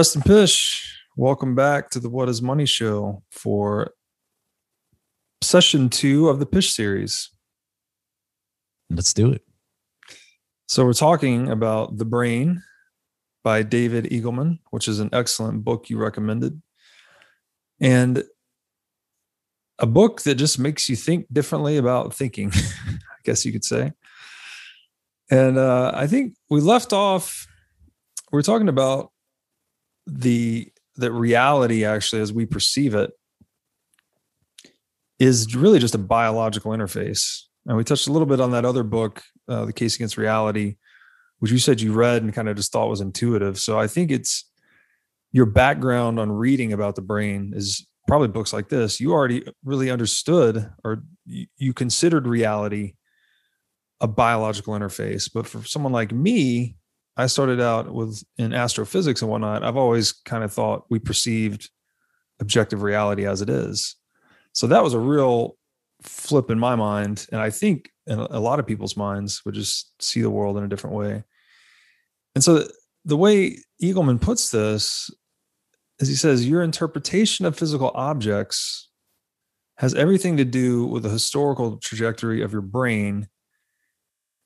Preston Pysh, welcome back to the What is Money show for session two of the Pish series. Let's do it. So, we're talking about The Brain by David Eagleman, which is an excellent book you recommended. And a book that just makes you think differently about thinking, I guess you could say. And uh, I think we left off, we we're talking about the that reality actually as we perceive it is really just a biological interface. And we touched a little bit on that other book uh, the case against reality which you said you read and kind of just thought was intuitive. So i think it's your background on reading about the brain is probably books like this. You already really understood or you considered reality a biological interface. But for someone like me I started out with in astrophysics and whatnot. I've always kind of thought we perceived objective reality as it is. So that was a real flip in my mind. And I think in a lot of people's minds would just see the world in a different way. And so the way Eagleman puts this is he says, Your interpretation of physical objects has everything to do with the historical trajectory of your brain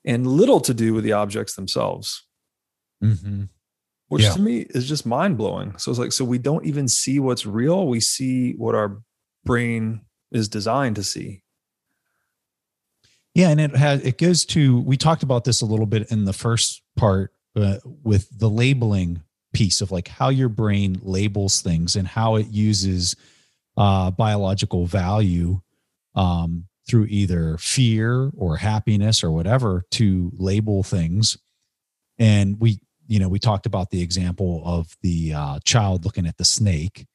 and little to do with the objects themselves. Mm-hmm. Which yeah. to me is just mind blowing. So it's like, so we don't even see what's real. We see what our brain is designed to see. Yeah, and it has it goes to we talked about this a little bit in the first part uh, with the labeling piece of like how your brain labels things and how it uses uh, biological value um, through either fear or happiness or whatever to label things. And we you know, we talked about the example of the uh, child looking at the snake.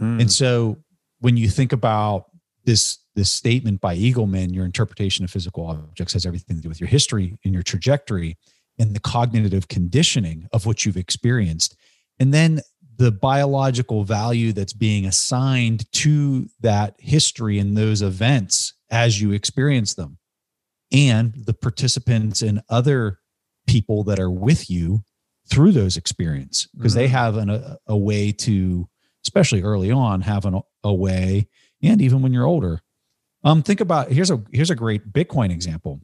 Mm. And so when you think about this this statement by Eagleman, your interpretation of physical objects has everything to do with your history and your trajectory and the cognitive conditioning of what you've experienced. And then the biological value that's being assigned to that history and those events as you experience them. And the participants and other people that are with you through those experience because mm-hmm. they have an, a, a way to especially early on have an, a way and even when you're older. Um think about here's a here's a great bitcoin example.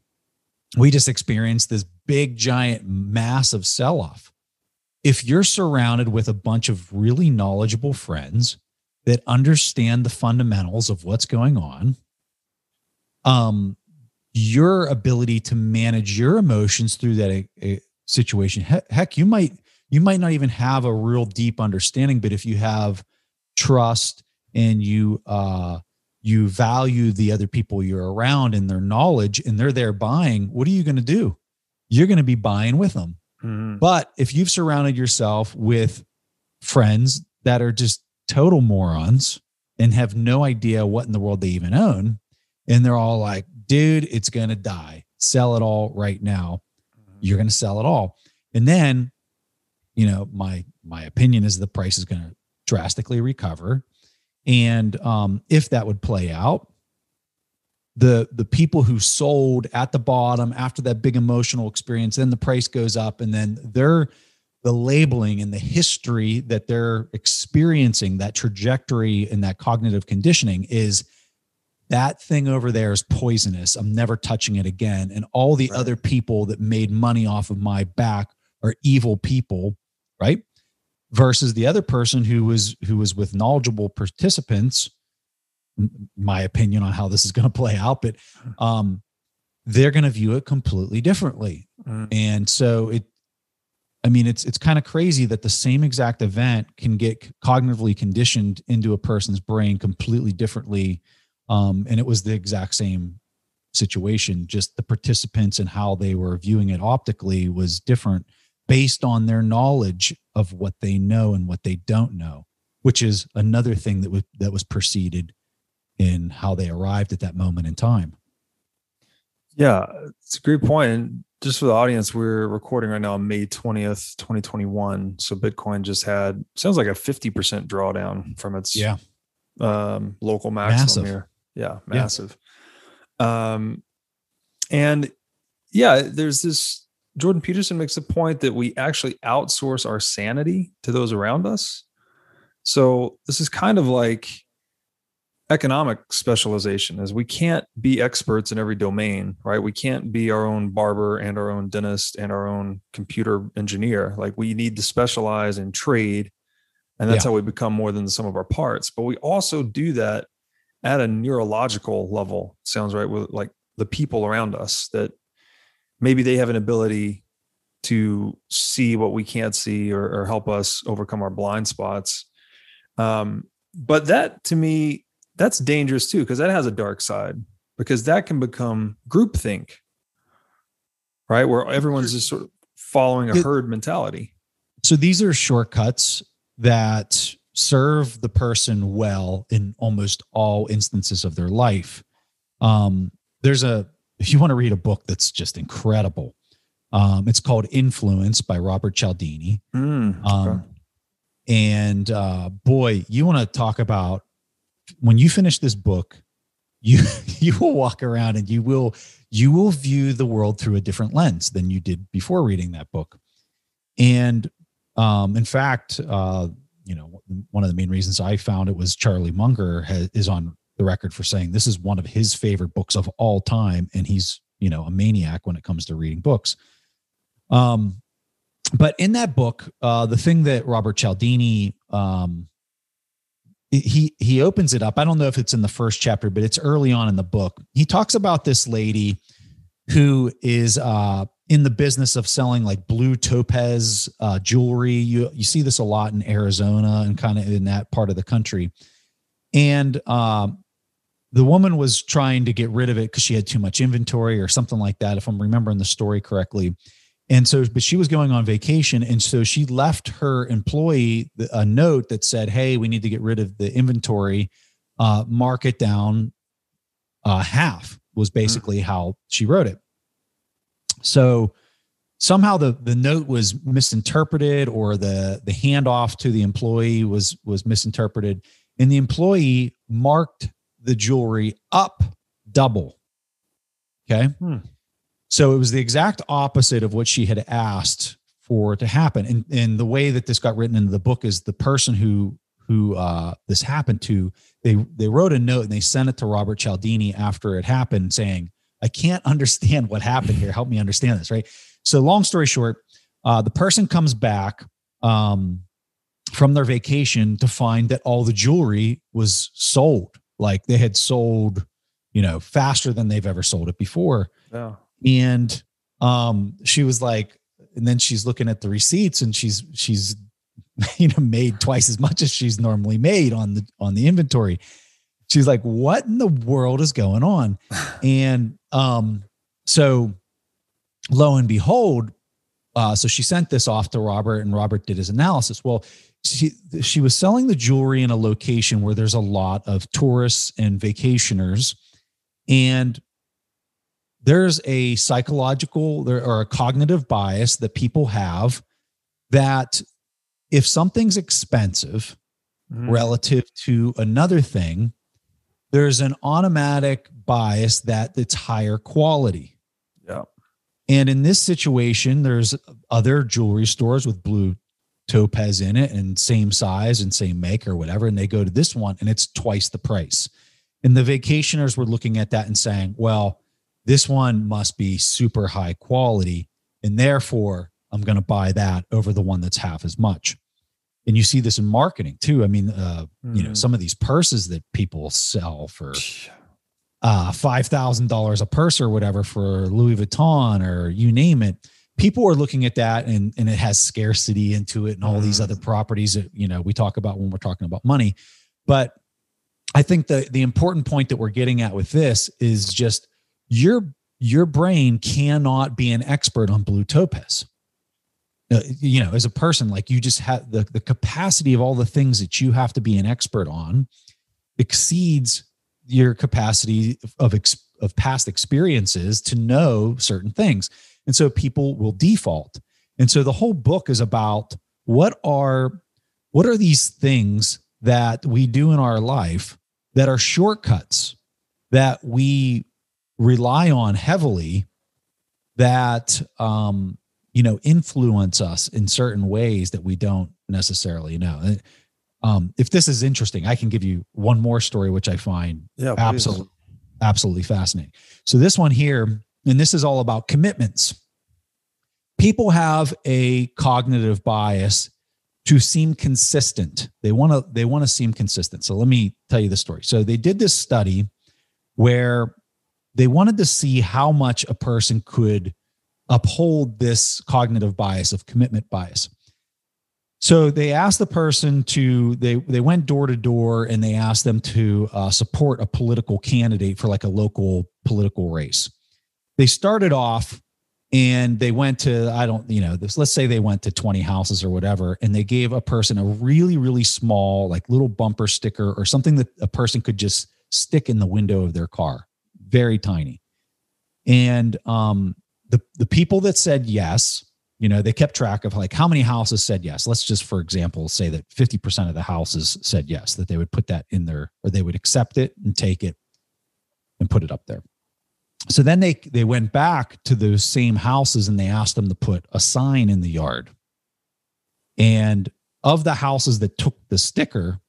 We just experienced this big giant massive sell off if you're surrounded with a bunch of really knowledgeable friends that understand the fundamentals of what's going on um your ability to manage your emotions through that situation. Heck, you might you might not even have a real deep understanding, but if you have trust and you uh, you value the other people you're around and their knowledge, and they're there buying, what are you going to do? You're going to be buying with them. Mm-hmm. But if you've surrounded yourself with friends that are just total morons and have no idea what in the world they even own, and they're all like, dude, it's going to die. Sell it all right now you're going to sell it all. And then, you know, my my opinion is the price is going to drastically recover. And um, if that would play out, the the people who sold at the bottom after that big emotional experience, then the price goes up, and then they're the labeling and the history that they're experiencing, that trajectory and that cognitive conditioning is that thing over there is poisonous. I'm never touching it again. And all the right. other people that made money off of my back are evil people, right? Versus the other person who was who was with knowledgeable participants. My opinion on how this is going to play out, but um, they're going to view it completely differently. Mm. And so it, I mean, it's it's kind of crazy that the same exact event can get cognitively conditioned into a person's brain completely differently um, and it was the exact same situation. Just the participants and how they were viewing it optically was different based on their knowledge of what they know and what they don't know, which is another thing that was that was preceded in how they arrived at that moment in time. Yeah, it's a great point. And just for the audience, we're recording right now on May 20th, 2021. So Bitcoin just had sounds like a 50% drawdown from its yeah um, local maximum Massive. here. Yeah, massive. Yeah. Um, and yeah, there's this Jordan Peterson makes a point that we actually outsource our sanity to those around us. So this is kind of like economic specialization is we can't be experts in every domain right we can't be our own barber and our own dentist and our own computer engineer like we need to specialize in trade and that's yeah. how we become more than the sum of our parts but we also do that at a neurological level sounds right with like the people around us that maybe they have an ability to see what we can't see or, or help us overcome our blind spots. Um, but that to me that's dangerous too because that has a dark side because that can become groupthink right? Where everyone's just sort of following a herd mentality. So these are shortcuts that serve the person well in almost all instances of their life um, there's a if you want to read a book that's just incredible um, it's called influence by robert cialdini mm, okay. um, and uh, boy you want to talk about when you finish this book, you you will walk around and you will you will view the world through a different lens than you did before reading that book. And um, in fact, uh, you know, one of the main reasons I found it was Charlie Munger has, is on the record for saying this is one of his favorite books of all time, and he's you know a maniac when it comes to reading books. Um, but in that book, uh, the thing that Robert Cialdini um, he he opens it up. I don't know if it's in the first chapter, but it's early on in the book. He talks about this lady who is uh, in the business of selling like blue topaz uh, jewelry. You you see this a lot in Arizona and kind of in that part of the country. And um, the woman was trying to get rid of it because she had too much inventory or something like that, if I'm remembering the story correctly. And so, but she was going on vacation. And so she left her employee a note that said, Hey, we need to get rid of the inventory, uh, mark it down uh, half, was mm-hmm. basically mm-hmm. how she wrote it. So somehow the, the note was misinterpreted or the, the handoff to the employee was, was misinterpreted. And the employee marked the jewelry up double. Okay. Hmm. So it was the exact opposite of what she had asked for to happen. And and the way that this got written into the book is the person who who uh, this happened to, they they wrote a note and they sent it to Robert Cialdini after it happened, saying, "I can't understand what happened here. Help me understand this." Right. So long story short, uh, the person comes back um, from their vacation to find that all the jewelry was sold. Like they had sold, you know, faster than they've ever sold it before. Yeah and um she was like and then she's looking at the receipts and she's she's you know made twice as much as she's normally made on the on the inventory she's like what in the world is going on? And um so lo and behold uh so she sent this off to robert and robert did his analysis. Well she she was selling the jewelry in a location where there's a lot of tourists and vacationers. And there's a psychological or a cognitive bias that people have that if something's expensive mm. relative to another thing, there's an automatic bias that it's higher quality. Yeah. And in this situation, there's other jewelry stores with blue topaz in it and same size and same make or whatever. And they go to this one and it's twice the price. And the vacationers were looking at that and saying, well, this one must be super high quality. And therefore, I'm going to buy that over the one that's half as much. And you see this in marketing too. I mean, uh, mm. you know, hmm. some of these purses that people sell for uh, $5,000 a purse or whatever for Louis Vuitton or you name it. People are looking at that and, and it has scarcity into it and all mm. these other hmm. properties that, you know, we talk about when we're talking about money. But I think the, the important point that we're getting at with this is just your your brain cannot be an expert on blue topaz you know as a person like you just have the, the capacity of all the things that you have to be an expert on exceeds your capacity of of past experiences to know certain things. And so people will default. And so the whole book is about what are what are these things that we do in our life that are shortcuts that we rely on heavily that um, you know influence us in certain ways that we don't necessarily know. Um, if this is interesting i can give you one more story which i find yeah, absolutely absolutely fascinating. So this one here and this is all about commitments. People have a cognitive bias to seem consistent. They want to they want to seem consistent. So let me tell you the story. So they did this study where they wanted to see how much a person could uphold this cognitive bias of commitment bias. So they asked the person to they they went door to door and they asked them to uh, support a political candidate for like a local political race. They started off and they went to I don't you know this let's say they went to 20 houses or whatever and they gave a person a really really small like little bumper sticker or something that a person could just stick in the window of their car very tiny and um the the people that said yes you know they kept track of like how many houses said yes. Let's just for example say that 50% of the houses said yes that they would put that in there or they would accept it and take it and put it up there. So then they they went back to those same houses and they asked them to put a sign in the yard. And of the houses that took the sticker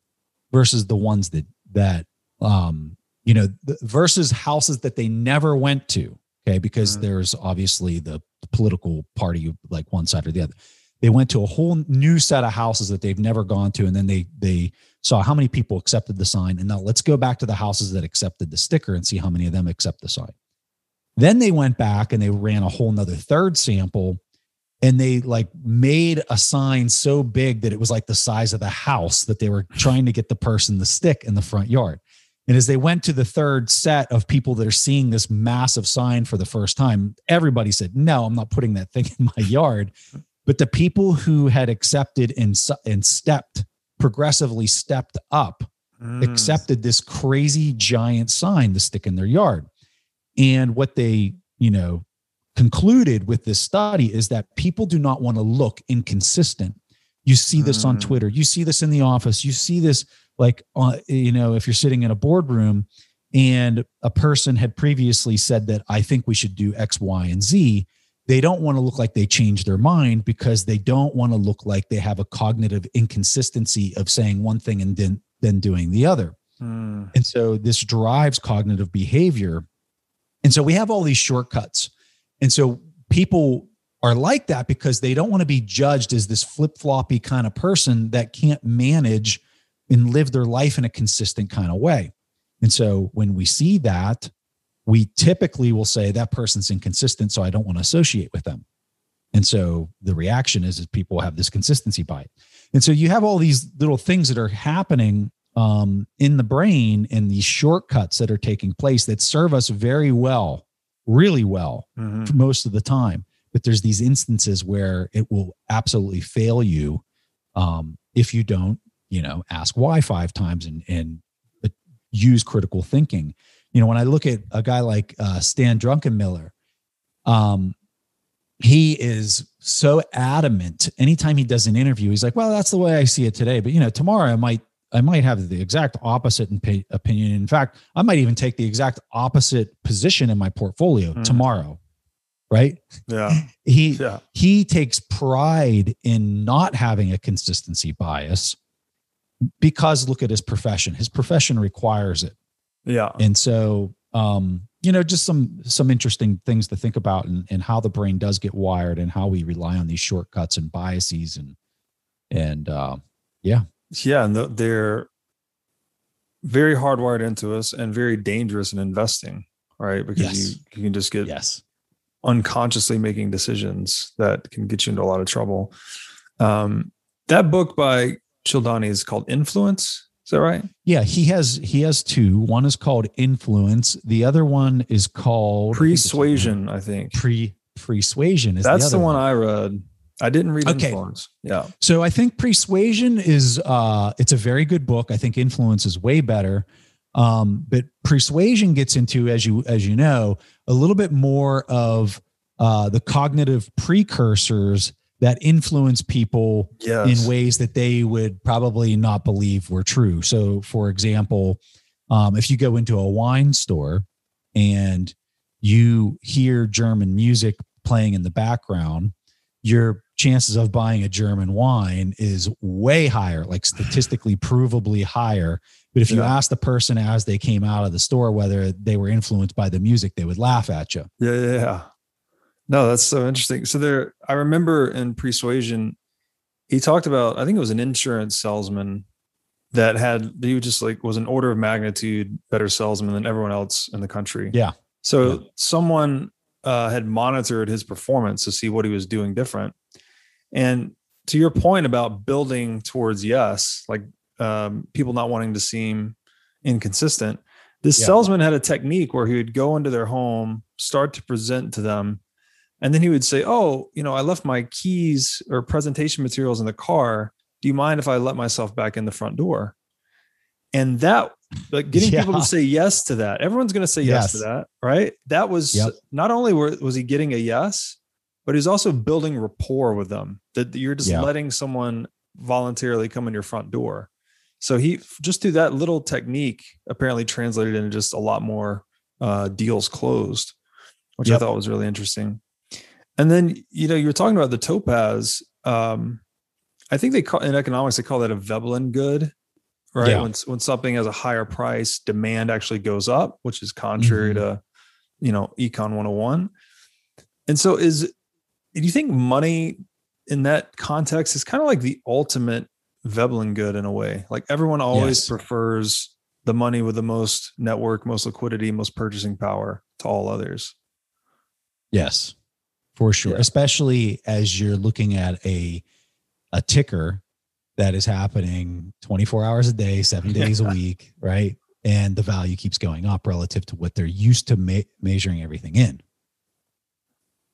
versus the ones that that um you know versus houses that they never went to Okay. Because mm-hmm. there's obviously the political party, like one side or the other. They went to a whole new set of houses that they've never gone to. And then they, they, saw how many people accepted the sign. And now let's go back to the houses that accepted the sticker and see how many of them accept the sign. Then they went back and they ran a whole nother third sample and they like made a sign so big that it was like the size of the house that they were trying to get the person to stick in the front yard. And as they went to the third set of people that are seeing this massive sign for the first time, everybody said, No, I'm not putting that thing in my yard. But the people who had accepted and, and stepped, progressively stepped up, mm. accepted this crazy giant sign to stick in their yard. And what they, you know, concluded with this study is that people do not want to look inconsistent. You see this mm. on Twitter, you see this in the office, you see this like uh, you know if you're sitting in a boardroom and a person had previously said that i think we should do x y and z they don't want to look like they changed their mind because they don't want to look like they have a cognitive inconsistency of saying one thing and then then doing the other. Mm. and so this drives cognitive behavior. And so we have all these shortcuts. And so people are like that because they don't want to be judged as this flip-floppy kind of person that can't manage and live their life in a consistent kind of way. And so when we see that, we typically will say that person's inconsistent, so I don't want to associate with them. And so the reaction is, is people have this consistency it. And so you have all these little things that are happening um, in the brain and these shortcuts that are taking place that serve us very well, really well mm-hmm. most of the time. But there's these instances where it will absolutely fail you um, if you don't you know ask why five times and and use critical thinking. You know when i look at a guy like uh, stan druckenmiller um he is so adamant. Anytime he does an interview he's like well that's the way i see it today. But you know tomorrow i might i might have the exact opposite opinion. In fact i might even take the exact opposite position in my portfolio mm. tomorrow right yeah he yeah. he takes pride in not having a consistency bias because look at his profession. His profession requires it. Yeah. And so um, you know, just some some interesting things to think about and, and how the brain does get wired and how we rely on these shortcuts and biases and and uh yeah. Yeah, and they're very hardwired into us and very dangerous in investing, right? Because yes. you, you can just get yes unconsciously making decisions that can get you into a lot of trouble. Um, that book by Cialdini is called Influence. Is that right? Yeah, he has he has two. One is called Influence. The other one is called Persuasion. I think pre Persuasion is that's the, the one, one I read. I didn't read okay. Influence. Yeah. So I think Persuasion is uh it's a very good book. I think Influence is way better. Um, but Persuasion gets into, as you as you know, a little bit more of uh, the cognitive precursors that influence people yes. in ways that they would probably not believe were true. So, for example, um, if you go into a wine store and you hear German music playing in the background, your chances of buying a German wine is way higher, like statistically provably higher. But if you Yeah. ask the person as they came out of the store whether they were influenced by the music, they would laugh at you. Yeah, yeah, yeah. No, that's so interesting. So there, I remember in Persuasion, he talked about. I think it was an insurance salesman that had he was just like was an order of magnitude better salesman than everyone else in the country. Yeah. So Yeah. someone uh, had monitored his performance to see what he was doing different. And to your point about building towards yes, like um, people not wanting to seem inconsistent, this Yeah. salesman had a technique where he would go into their home, start to present to them, and then he would say, "Oh, you know, I left my keys or presentation materials in the car. Do you mind if I let myself back in the front door?" And that, like, getting people to say yes to that. Everyone's going to say yes, to that, right? That was Yep. not only were, was he getting a yes, but he's also building rapport with them. That you're just Yeah. letting someone voluntarily come in your front door. So he just through that little technique apparently translated into just a lot more uh, deals closed, which I thought was really interesting. And then you know you were talking about the topaz. Um, I think they call in economics they call that a Veblen good, right? Yeah. When when something has a higher price, demand actually goes up, which is contrary Mhm. to you know econ 101. And so is do you think money in that context is kind of like the ultimate Veblen good in a way? Like everyone always Yes. prefers the money with the most network, most liquidity, most purchasing power to all others. Yes, for sure. Yeah. Especially as you're looking at a a ticker that is happening 24 hours a day, seven days a week, right? And the value keeps going up relative to what they're used to measuring everything in.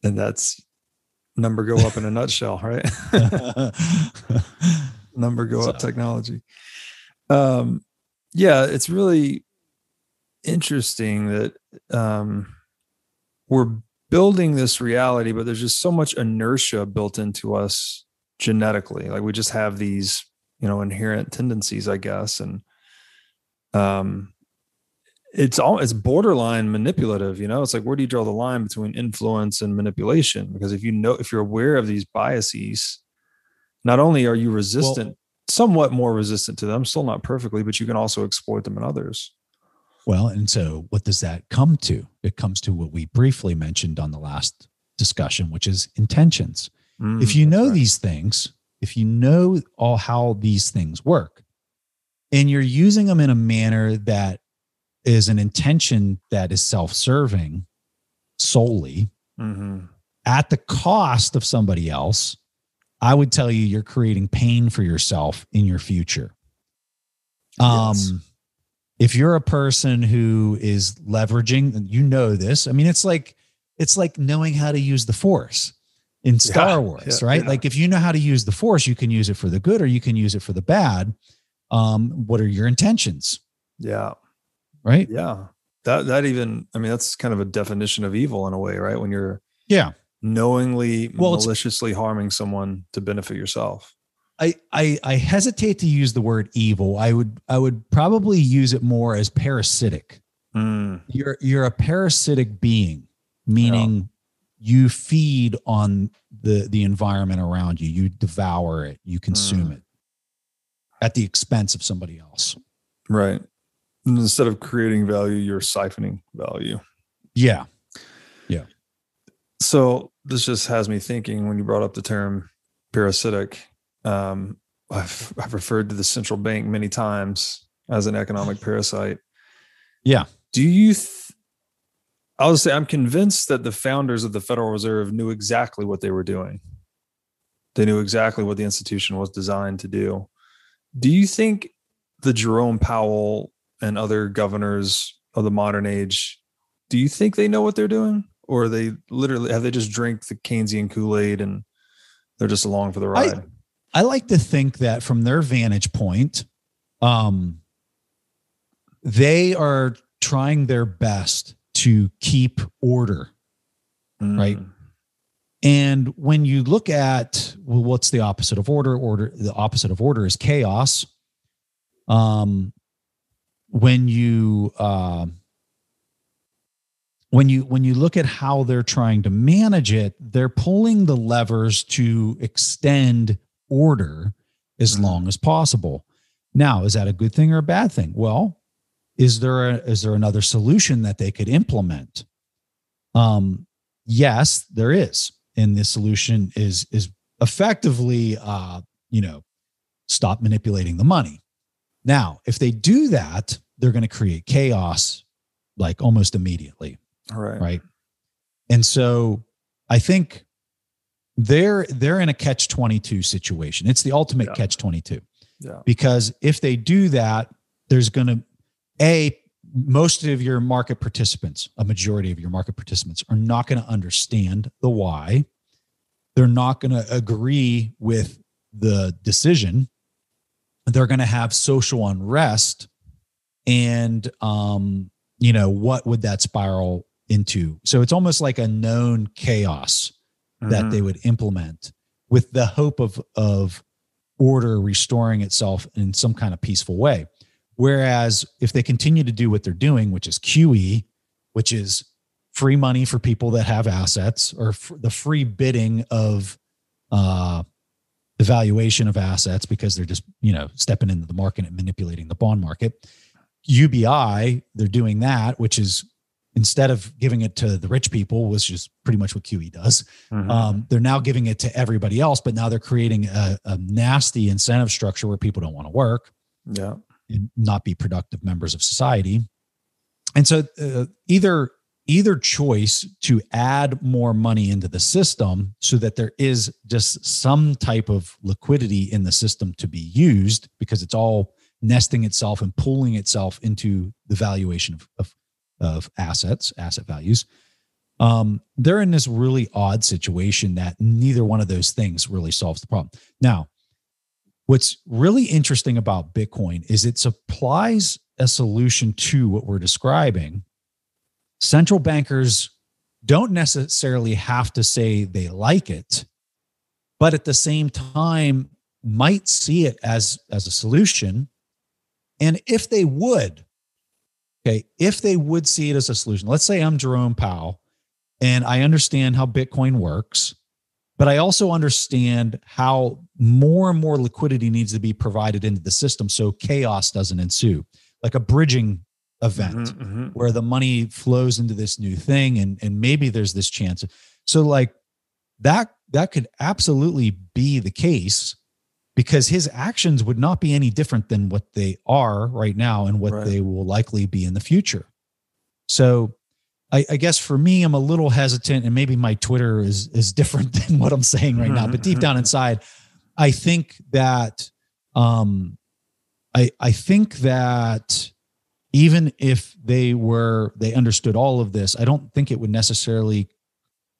And that's number go up in a nutshell, right? number go up technology. Um, yeah, it's really interesting that um, we're building this reality, but there's just so much inertia built into us genetically. Like we just have these, you know, inherent tendencies, I guess, and um, it's all it's borderline manipulative. You know, it's like where do you draw the line between influence and manipulation? Because if you know, if you're aware of these biases, not only are you resistant, somewhat more resistant to them, still not perfectly, but you can also exploit them in others. Well, and so what does that come to? It comes to what we briefly mentioned on the last discussion, which is intentions. if Mm, you know right. these things, if you know all how these things work, and you're using them in a manner that is an intention that is self-serving solely Mhm. at the cost of somebody else, I would tell you you're creating pain for yourself in your future. Um, Yes. if you're a person who is leveraging, you know this. I mean, it's like it's like knowing how to use the force in Star Yeah, Wars, yeah, right? yeah. Like if you know how to use the force, you can use it for the good or you can use it for the bad. Um, what are your intentions? Yeah. Right? Yeah. That that even I mean that's kind of a definition of evil in a way, right? When you're Yeah. knowingly Well, maliciously harming someone to benefit yourself. I, I I hesitate to use the word evil. I would I would probably use it more as parasitic. Mm, You're you're a parasitic being, meaning you feed on the the environment around you. You devour it, you consume Mm. it at the expense of somebody else. right. Instead of creating value, you're siphoning value. Yeah. Yeah. So this just has me thinking when you brought up the term parasitic. Um, I've, I've referred to the central bank many times as an economic parasite. Yeah. Do you? Th- I'll say I'm convinced that the founders of the Federal Reserve knew exactly what they were doing. They knew exactly what the institution was designed to do. Do you think the Jerome Powell and other governors of the modern age, do you think they know what they're doing? Or are they literally have they just drank the Keynesian Kool-Aid and they're just along for the ride? I like to think that from their vantage point, um, they are trying their best to keep order. right. Mm, And when you look at well, what's the opposite of order? Order the opposite of order is chaos. Um, when you uh, when you when you look at how they're trying to manage it, they're pulling the levers to extend order as mm-hmm. long as possible. Now, is that a good thing or a bad thing? Well, is there a, is there another solution that they could implement? Um, yes, there is, and the solution is is effectively, uh, you know, stop manipulating the money. Now, if they do that, they're going to create chaos like almost immediately. Right. Right. And so I think they're they're in a catch 22 situation. It's the ultimate yeah. catch 22. Yeah. Because if they do that, there's going to a most of your market participants, a majority of your market participants are not going to understand the why. They're not going to agree with the decision. They're going to have social unrest and um you know what would that spiral into so it's almost like a known chaos mm-hmm. that they would implement with the hope of of order restoring itself in some kind of peaceful way Whereas if they continue to do what they're doing, which is QE, which is free money for people that have assets or the free bidding of uh, the valuation of assets because they're just, you know, stepping into the market and manipulating the bond market. UBI, they're doing that, which is instead of giving it to the rich people, which is pretty much what QE does, mm-hmm. um, they're now giving it to everybody else. But now they're creating a, a nasty incentive structure where people don't want to work. Yeah and not be productive members of society. And so uh, either either choice to add more money into the system so that there is just some type of liquidity in the system to be used because it's all nesting itself and pulling itself into the valuation of, of, of assets, asset values. Um, they're in this really odd situation that neither one of those things really solves the problem. Now, What's really interesting about Bitcoin is it supplies a solution to what we're describing. Central bankers don't necessarily have to say they like it, but at the same time might see it as, as a solution. And if they would, okay, if they would see it as a solution, let's say I'm Jerome Powell and I understand how Bitcoin works but I also understand how more and more liquidity needs to be provided into the system so chaos doesn't ensue, like a bridging event mm-hmm, mm-hmm. where the money flows into this new thing and and maybe there's this chance. So like that that could absolutely be the case because his actions would not be any different than what they are right now and what right. they will likely be in the future. So I, I, guess for me, I'm a little hesitant, and maybe my Twitter is is different than what I'm saying right now. But deep down inside, I think that um, I I think that even if they were they understood all of this, I don't think it would necessarily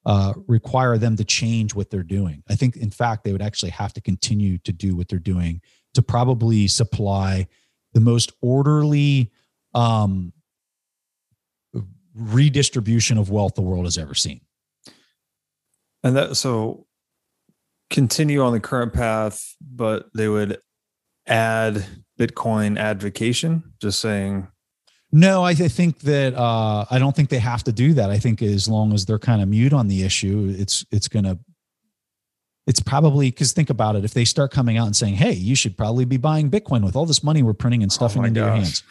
uh, require them to change what they're doing. I think, in fact, they would actually have to continue to do what they're doing to probably supply the most orderly um, redistribution of wealth the world has ever seen. And that so continue on the current path, but they would add Bitcoin add vacation, just saying no, I think that uh, I don't think they have to do that. I think as long as they're kind of mute on the issue, it's it's gonna it's probably because think about it. If they start coming out and saying, "Hey, you should probably be buying Bitcoin with all this money we're printing and oh stuffing oh into gosh. your hands,"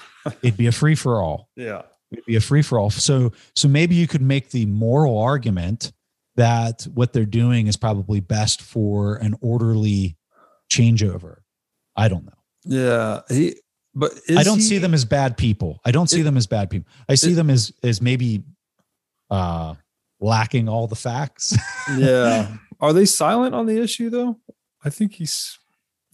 it'd be a free for all. Yeah, it'd be a free for all. So so maybe you could make the moral argument that what they're doing is probably best for an orderly changeover. I don't know. Yeah, he, but I don't he, see them as bad people. I don't see it, them as bad people. I see it, them as as maybe uh lacking all the facts. yeah. Are they silent on the issue though? I think he's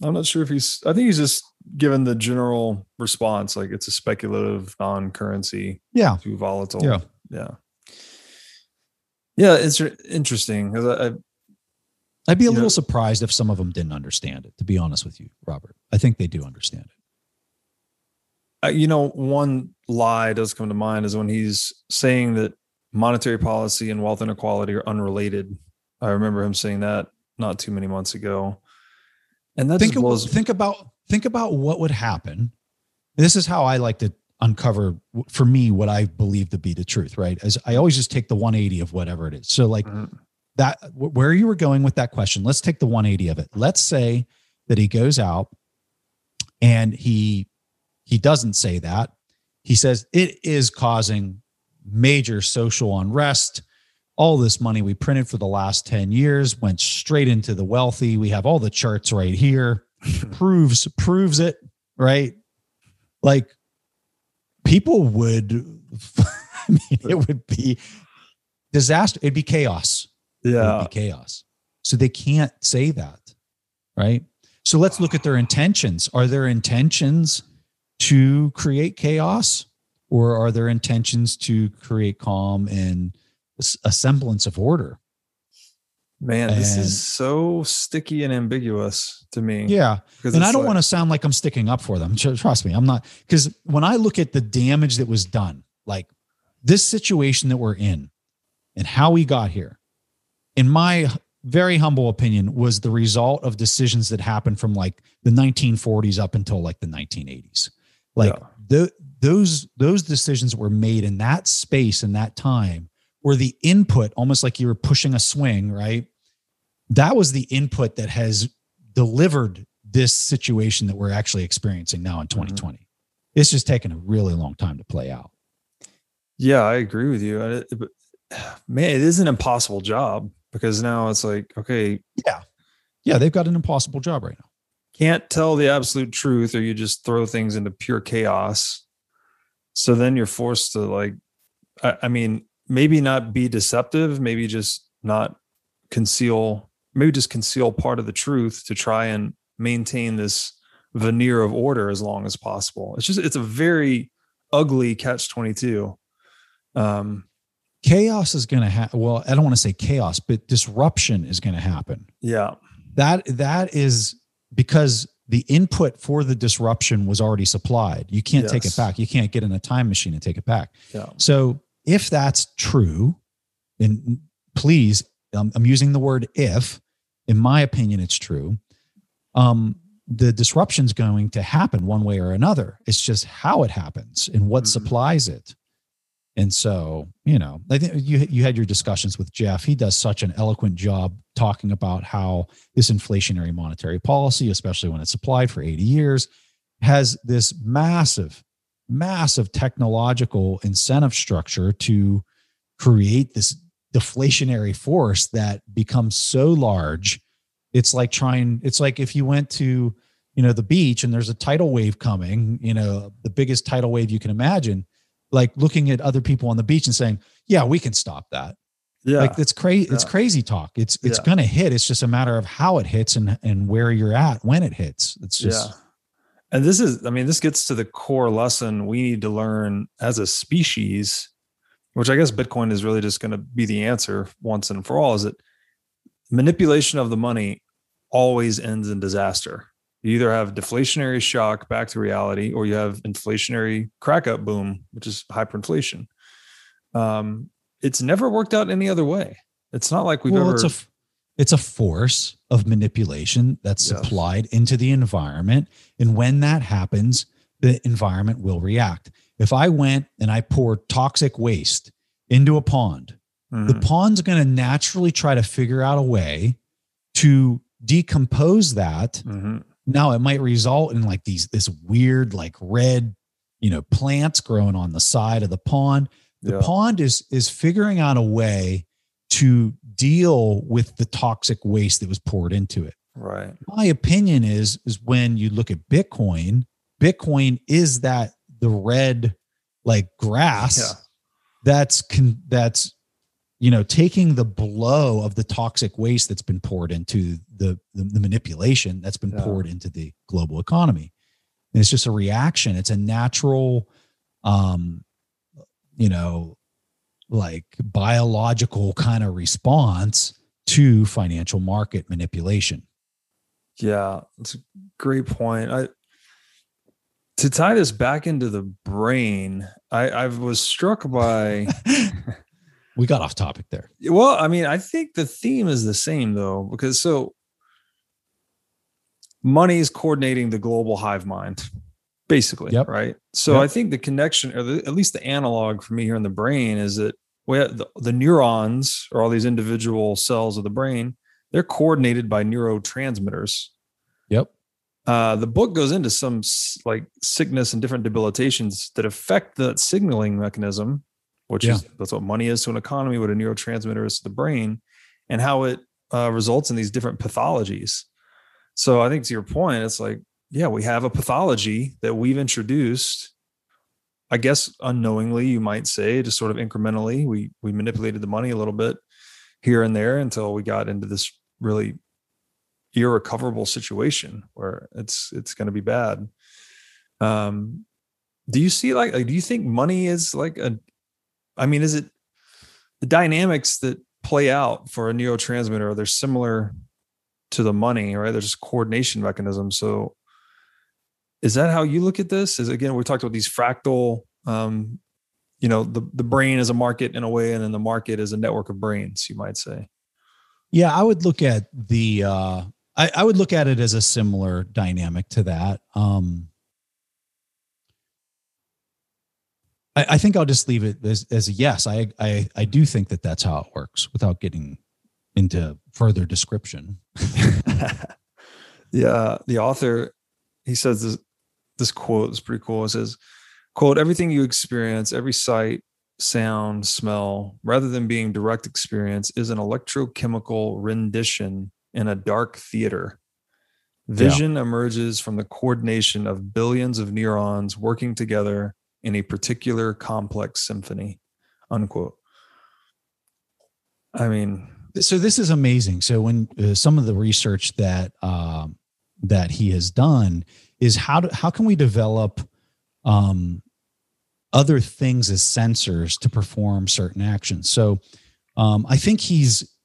I'm not sure if he's I think he's just given the general response, like it's a speculative non-currency, yeah, too volatile, yeah, yeah, yeah. It's interesting because I, I'd be a little know, surprised if some of them didn't understand it. To be honest with you, Robert, I think they do understand it. Uh, you know, one lie does come to mind is when he's saying that monetary policy and wealth inequality are unrelated. I remember him saying that not too many months ago. And that think, blows- think about think about what would happen. This is how I like to uncover for me what I believe to be the truth, right? As I always just take the 180 of whatever it is. So like mm-hmm. that where you were going with that question, let's take the 180 of it. Let's say that he goes out and he he doesn't say that. He says it is causing major social unrest. All this money we printed for the last 10 years went straight into the wealthy. We have all the charts right here. proves proves it, right? Like people would I mean it would be disaster. It'd be chaos. Yeah. Be chaos. So they can't say that. Right. So let's look at their intentions. Are their intentions to create chaos or are there intentions to create calm and a semblance of order? Man, this is so sticky and ambiguous to me. Yeah. And I don't like, want to sound like I'm sticking up for them. Trust me, I'm not. Because when I look at the damage that was done, like this situation that we're in and how we got here, in my very humble opinion, was the result of decisions that happened from like the 1940s up until like the 1980s. Like yeah. the, those those decisions were made in that space in that time where the input almost like you were pushing a swing right? That was the input that has delivered this situation that we're actually experiencing now in 2020 mm-hmm. it's just taken a really long time to play out. Yeah i agree with you. Man it is an impossible job because now it's like okay yeah. Yeah they've got an impossible job right now can't tell the absolute truth or you just throw things into pure chaos. So then you're forced to like I, I mean maybe not be deceptive maybe just not conceal maybe just conceal part of the truth to try and maintain this veneer of order as long as possible. It's just it's a very ugly catch 22 um chaos is going to happen well i don't want to say chaos but disruption is going to happen. Yeah. That that is because the input for the disruption was already supplied. You can't yes. take it back. You can't get in a time machine and take it back. Yeah. So if that's true, and please, um, I'm using the word if. In my opinion, it's true. Um, the disruption's going to happen one way or another. It's just how it happens and what mm-hmm. supplies it. And so, you know, I think you you had your discussions with Jeff. He does such an eloquent job talking about how this inflationary monetary policy, especially when it's applied for 80 years, has this massive, massive technological incentive structure to create this deflationary force that becomes so large. It's like trying, it's like if you went to, you know, the beach and there's a tidal wave coming, you know, the biggest tidal wave you can imagine like looking at other people on the beach and saying, "Yeah, we can stop that." Yeah, like it's crazy. Yeah. It's crazy talk. It's it's yeah. gonna hit. It's just a matter of how it hits and and where you're at when it hits. It's just. Yeah. And this is, I mean, this gets to the core lesson we need to learn as a species, which I guess Bitcoin is really just going to be the answer once and for all. Is that manipulation of the money always ends in disaster. You either have deflationary shock back to reality, or you have inflationary crack up boom, which is hyperinflation. Um, it's never worked out any other way. It's not like we've well, ever. It's a, it's a force of manipulation that's yes. supplied into the environment, and when that happens, the environment will react. If I went and I poured toxic waste into a pond, mm-hmm. the pond's going to naturally try to figure out a way to decompose that mm-hmm. Now it might result in like these this weird like red, you know, plants growing on the side of the pond. The yeah. pond is is figuring out a way to deal with the toxic waste that was poured into it. Right. My opinion is is when you look at Bitcoin, Bitcoin is that the red like grass yeah. that's con, that's you know taking the blow of the toxic waste that's been poured into the the, the manipulation that's been yeah. poured into the global economy. And it's just a reaction. It's a natural um you know like biological kind of response to financial market manipulation. Yeah it's a great point. I to tie this back into the brain i i was struck by we got off topic there. Well, I mean, I think the theme is the same though, because so money is coordinating the global hive mind. basically. Yep. Right. So Yep. I think the connection, or the, at least the analog for me here in the brain, is that we have the, the neurons or all these individual cells of the brain, they're coordinated by neurotransmitters. Yep. Uh, the book goes into some like sickness and different debilitations that affect the signaling mechanism, which Yeah. is that's what money is to an economy, what a neurotransmitter is to the brain, and how it uh, results in these different pathologies. So I think to your point, it's like, yeah, we have a pathology that we've introduced. I guess unknowingly, you might say, just sort of incrementally, we we manipulated the money a little bit here and there until we got into this really irrecoverable situation where it's it's going to be bad. Um, do you see like, like do you think money is like a? I mean, is it the dynamics that play out for a neurotransmitter? Are They're similar to the money, right? There's coordination mechanisms. So, is that how you look at this? Is again, we talked about these fractal. Um, you know, the the brain is a market in a way, and then the market is a network of brains. You might say. Yeah, I would look at the uh I, I would look at it as a similar dynamic to that. Um I, I think I'll just leave it as, as a yes. I, I I do think that that's how it works without getting into further description. yeah, the author he says this this quote is pretty cool. It says, "quote Everything you experience, every sight, sound, smell, rather than being direct experience, is an electrochemical rendition in a dark theater. Vision emerges from the coordination of billions of neurons working together in a particular complex symphony." Unquote. I mean, so this is amazing so when uh, some of the research that um, that he has done is how do, how can we develop um, other things as sensors to perform certain actions so um, i think he's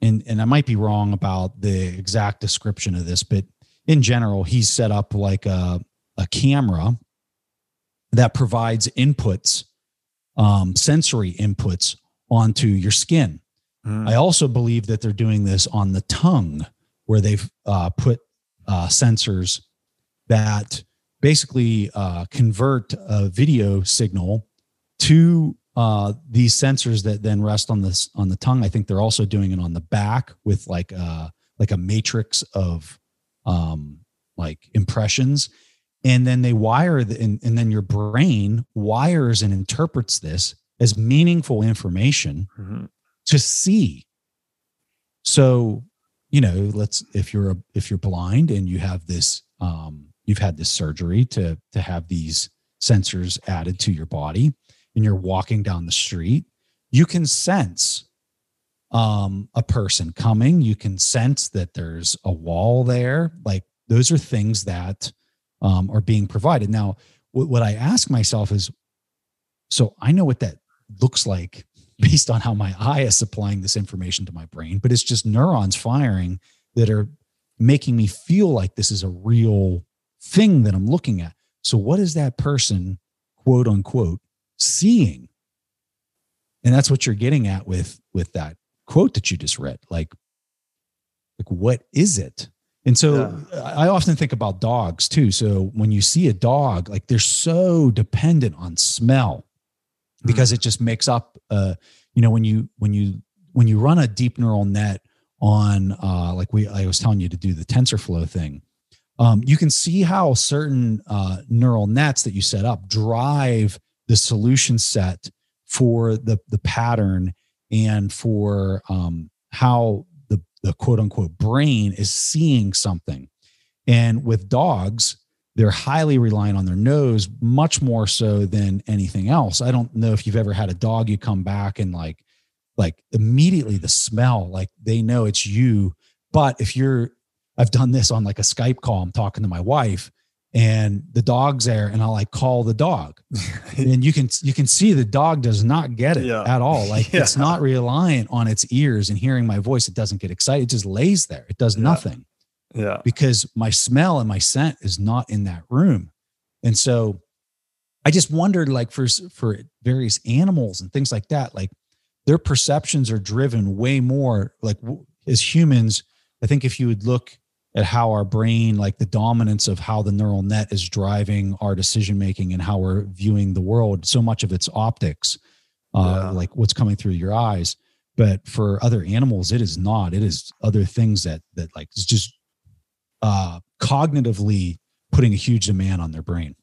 and and i might be wrong about the exact description of this but in general he's set up like a, a camera that provides inputs um, sensory inputs onto your skin. Mm, I also believe that they're doing this on the tongue, where they've uh, put uh, sensors that basically uh, convert a video signal to uh, these sensors that then rest on this on the tongue. I think they're also doing it on the back with like a like a matrix of um, like impressions, and then they wire the, and, and then your brain wires and interprets this as meaningful information mhm. to see. So, you know, let's if you're a, if you're blind and you have this um you've had this surgery to to have these sensors added to your body and you're walking down the street, you can sense um a person coming, you can sense that there's a wall there. Like those are things that um are being provided. Now, what, what I ask myself is so I know what that looks like based on how my eye is supplying this information to my brain, but it's just neurons firing that are making me feel like this is a real thing that I'm looking at. So, what is that person, quote unquote, seeing? And that's what you're getting at with with that quote that you just read. Like, like what is it? And so I often think about dogs too. So when you see a dog, like they're so dependent on smell because it just makes up uh you know when you when you when you run a deep neural net on uh like we I was telling you to do the TensorFlow thing um you can see how certain uh neural nets that you set up drive the solution set for the the pattern and for um how the quote unquote brain is seeing something. And with dogs they're highly reliant on their nose much more so than anything else. I don't know if you've ever had a dog you come back and like like immediately the smell like they know it's you. But if you're i've done this on like a skype call i'm talking to my wife and the dog's there and i'll like call the dog and you can you can see the dog does not get it Yeah. at all like it's not reliant on its ears and hearing my voice it doesn't get excited it just lays there it does Yeah. nothing yeah. because my smell and my scent is not in that room. And so I just wondered like for for various animals and things like that like their perceptions are driven way more like as humans I think if you would look at how our brain, like the dominance of how the neural net is driving our decision making and how we're viewing the world. So much of it's optics, uh, yeah. like what's coming through your eyes. But for other animals, it is not. It is other things that that like it's just uh, cognitively putting a huge demand on their brain.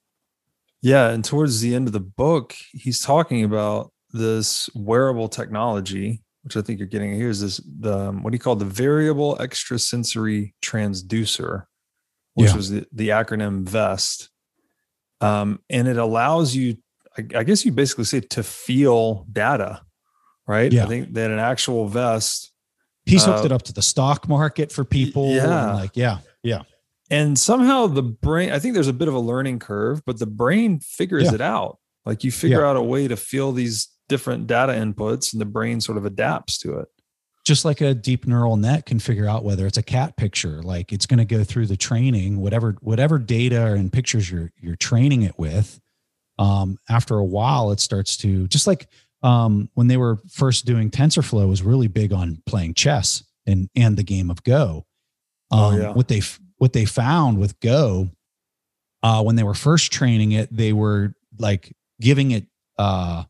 Yeah, and towards the end of the book, he's talking about this wearable technology which I think you're getting here, is this the um, what do you call the variable extrasensory transducer, which yeah. was the, the acronym VEST. Um, and it allows you, I, I, guess you basically say to feel data, right? Yeah. I think that an actual vest. He's hooked uh, it up to the stock market for people. Yeah. Like, yeah. Yeah. And somehow the brain, I think there's a bit of a learning curve, but the brain figures yeah. it out. Like you figure yeah. out a way to feel these different data inputs and the brain sort of adapts to it just like a deep neural net can figure out whether it's a cat picture like it's going to go through the training whatever whatever data and pictures you're you're training it with um, after a while it starts to just like um, when they were first doing tensorflow was really big on playing chess and and the game of go oh, um, oh, yeah. what they what they found with go uh, when they were first training it they were like giving it uh,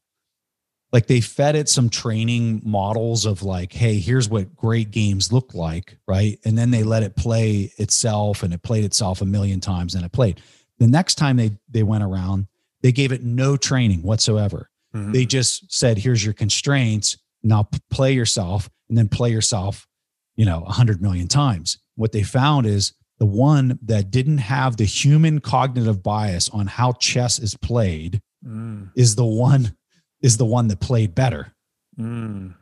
like they fed it some training models of like hey here's what great games look like right and then they let it play itself and it played itself a million times and it played the next time they they went around they gave it no training whatsoever mm-hmm. they just said here's your constraints now play yourself and then play yourself you know 100 million times what they found is the one that didn't have the human cognitive bias on how chess is played mm. is the one is the one that played better. Mm.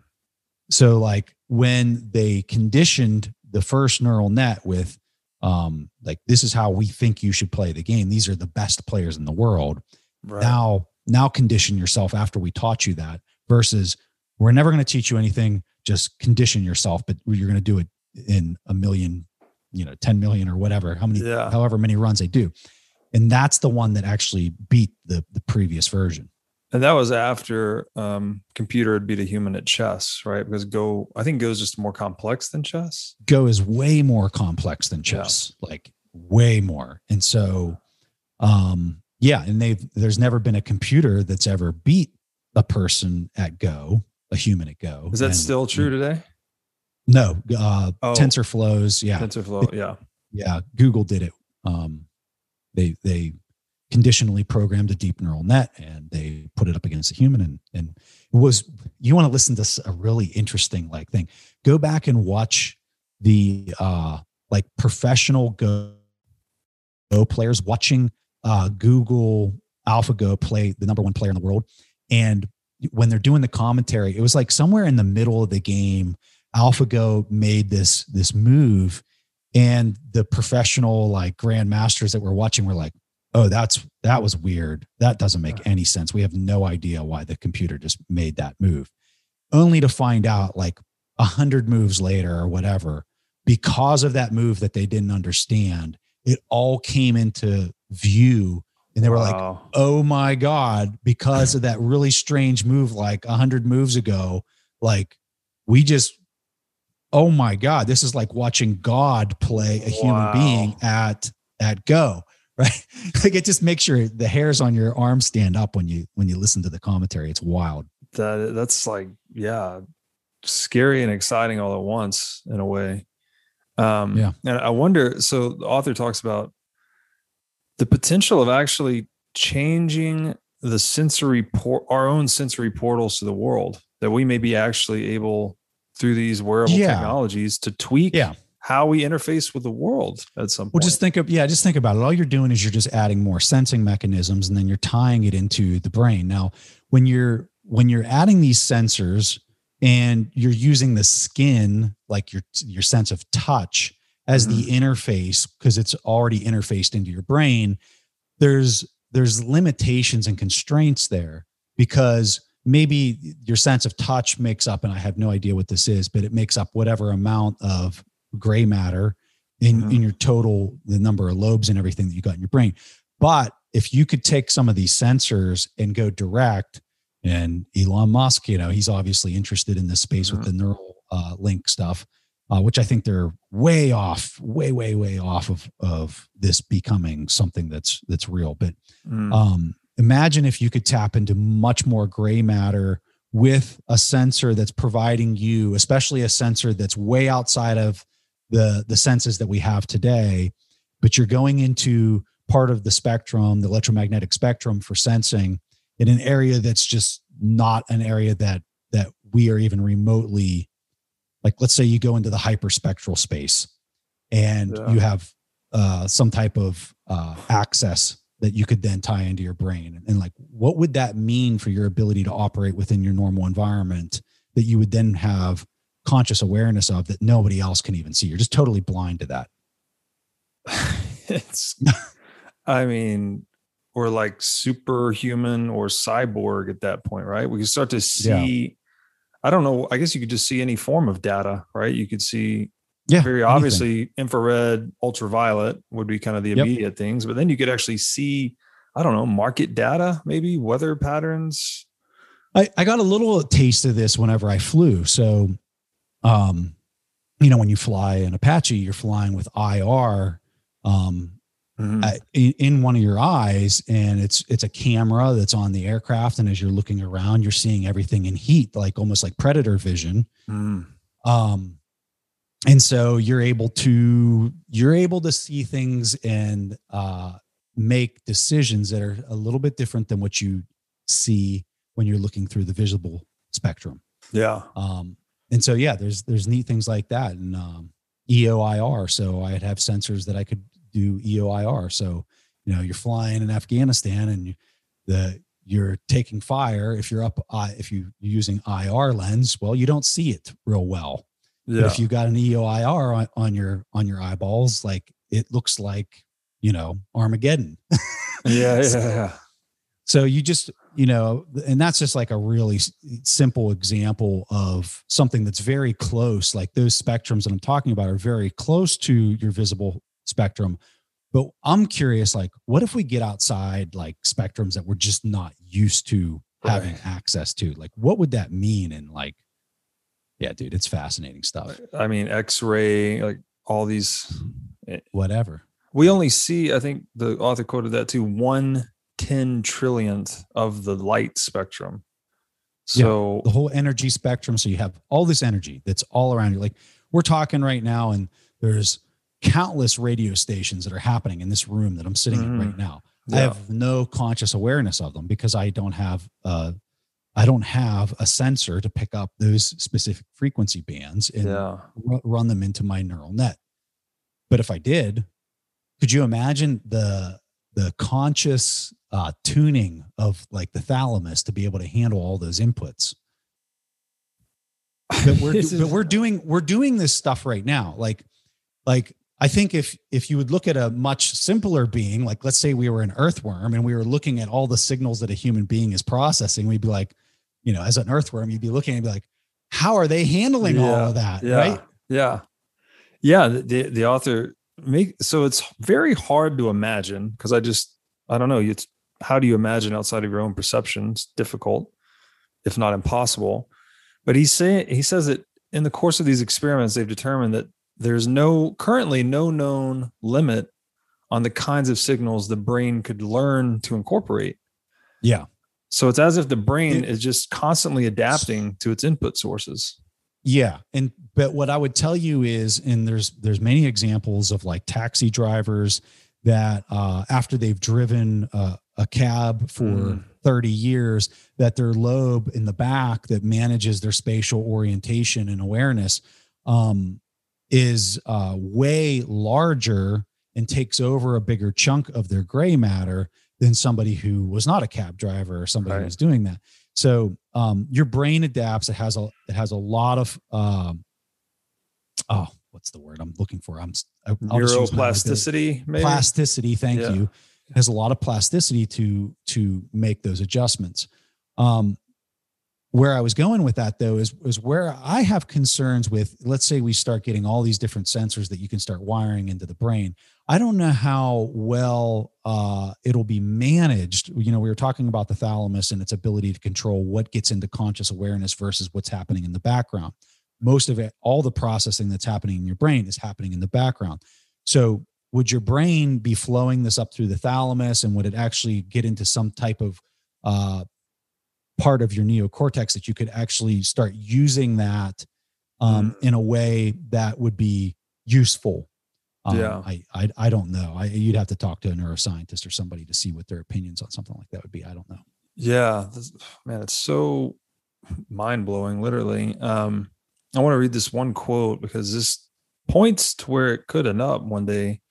So, like when they conditioned the first neural net with, um, like this is how we think you should play the game. These are the best players in the world. Right. Now, now condition yourself after we taught you that. Versus, we're never going to teach you anything. Just condition yourself, but you're going to do it in a million, you know, 10 million or whatever, how many, yeah. however many runs they do. And that's the one that actually beat the the previous version. And that was after um, computer had beat a human at chess, right? Because Go, I think Go is just more complex than chess. Go is way more complex than chess, yeah. like way more. And so, um, yeah, and they've there's never been a computer that's ever beat a person at Go, a human at Go. Is that and, still true today? No, uh, oh, TensorFlows, yeah, TensorFlow, yeah, yeah. Google did it. Um, they they conditionally programmed a deep neural net and they put it up against a human and and it was you want to listen to a really interesting like thing. Go back and watch the uh like professional go, go players watching uh google alphago play the number one player in the world and when they're doing the commentary it was like somewhere in the middle of the game alphago made this this move and the professional like grandmasters that were watching were like oh that's that was weird. That doesn't make any sense. We have no idea why the computer just made that move. Only to find out like a hundred moves later or whatever because of that move that they didn't understand it all came into view and they were wow. like oh my god because of that really strange move like a hundred moves ago like we just oh my god this is like watching god play a human wow. being at at go right? like it just makes your the hairs on your arm stand up when you when you listen to the commentary. It's wild. That that's like yeah, scary and exciting all at once in a way. Um, yeah, and I wonder. So the author talks about the potential of actually changing the sensory port, our own sensory portals to the world that we may be actually able through these wearable yeah. technologies to tweak yeah how we interface with the world at some point. Well, just think of yeah, just think about it. All you're doing is you're just adding more sensing mechanisms, and then you're tying it into the brain. Now, when you're when you're adding these sensors and you're using the skin, like your your sense of touch, as mm-hmm. the interface because it's already interfaced into your brain, there's there's limitations and constraints there because maybe your sense of touch makes up and i have no idea what this is but it makes up whatever amount of gray matter in, mm-hmm. in your total, the number of lobes and everything that you got in your brain. But if you could take some of these sensors and go direct, and Elon Musk, you know, he's obviously interested in this space mm-hmm. with the neural uh, link stuff. uh, which I think they're way off, way, way, way off of of this becoming something that's that's real. But Mm. um, imagine if you could tap into much more gray matter with a sensor that's providing you, especially a sensor that's way outside of the the senses that we have today, but you're going into part of the spectrum, the electromagnetic spectrum for sensing in an area that's just not an area that that we are even remotely like let's say you go into the hyperspectral space and Yeah. you have uh, some type of uh, access that you could then tie into your brain and, and like what would that mean for your ability to operate within your normal environment that you would then have conscious awareness of that nobody else can even see you're just totally blind to that it's i mean we're like superhuman or cyborg at that point right we can start to see i don't know i guess you could just see any form of data right you could see yeah very anything. obviously infrared ultraviolet would be kind of the Yep. immediate things but then you could actually see i don't know market data maybe weather patterns I, I got a little taste of this whenever I flew. So, um, you know, when you fly an Apache, you're flying with IR um, Mhm. uh, in, in one of your eyes, and it's it's a camera that's on the aircraft. And as you're looking around, you're seeing everything in heat, like almost like predator vision. Mm. Um, and so you're able to you're able to see things and uh, make decisions that are a little bit different than what you see when you're looking through the visible spectrum. yeah Um, and so yeah, there's there's neat things like that and um, EOIR. So I'd have sensors that I could do EOIR. So you know you're flying in Afghanistan and you, the you're taking fire. If you're up, uh, if you, you're using IR lens, well, you don't see it real well. But yeah if you got an EOIR on, on your on your eyeballs, like it looks like you know Armageddon. yeah So- yeah yeah So you just, you know, and that's just like a really simple example of something that's very close. Like those spectrums that I'm talking about are very close to your visible spectrum. But I'm curious, like, what if we get outside like spectrums that we're just not used to having Right. access to? Like, what would that mean? And like, yeah, dude, it's fascinating stuff. i mean x-ray like all these eh, Whatever. we only see i think the author quoted that too one ten trillionth of the light spectrum so the whole energy spectrum. So you have all this energy that's all around you. Like we're talking right now, and there's countless radio stations that are happening in this room that I'm sitting in right now. I have no conscious awareness of them because I don't have uh I don't have a sensor to pick up those specific frequency bands and yeah ru- run them into my neural net. But if I did, could you imagine the the conscious uh, tuning of like the thalamus to be able to handle all those inputs? But we're This but we're doing we're doing this stuff right now. Like like I think if if you would look at a much simpler being, like let's say we were an earthworm and we were looking at all the signals that a human being is processing, we'd be like, you know, as an earthworm, you'd be looking and be like, how are they handling all of that? yeah Right? yeah yeah the, the author make so it's very hard to imagine because i just i don't know it's how do you imagine outside of your own perception? It's difficult if not impossible. But he's saying he says that in the course of these experiments they've determined that there's no currently no known limit on the kinds of signals the brain could learn to incorporate. Yeah. so it's as if the brain It- is just constantly adapting to its input sources. Yeah, and but what I would tell you is, and there's there's many examples of like taxi drivers that uh, after they've driven uh, a cab for Mm. 30 years, that their lobe in the back that manages their spatial orientation and awareness um, is uh, way larger and takes over a bigger chunk of their gray matter than somebody who was not a cab driver or somebody Right. who was doing that. So um, your brain adapts. It has a it has a lot of um, oh, what's the word I'm looking for? I'm I'll just use my ability. neuroplasticity maybe Plasticity. Thank Yeah. you. Has a lot of plasticity to to make those adjustments. Um, where I was going with that though is is where I have concerns with. Let's say we start getting all these different sensors that you can start wiring into the brain. I don't know how well uh, it'll be managed. You know, we were talking about the thalamus and its ability to control what gets into conscious awareness versus what's happening in the background. Most of it, all the processing that's happening in your brain is happening in the background. So would your brain be flowing this up through the thalamus and would it actually get into some type of uh, part of your neocortex that you could actually start using that um, mm. in a way that would be useful um, yeah. I, I, I don't know. I, you'd have to talk to a neuroscientist or somebody to see what their opinions on something like that would be. I don't know. Yeah, this, man, it's so mind blowing, literally. Um, I want to read this one quote because this points to where it could end up one day.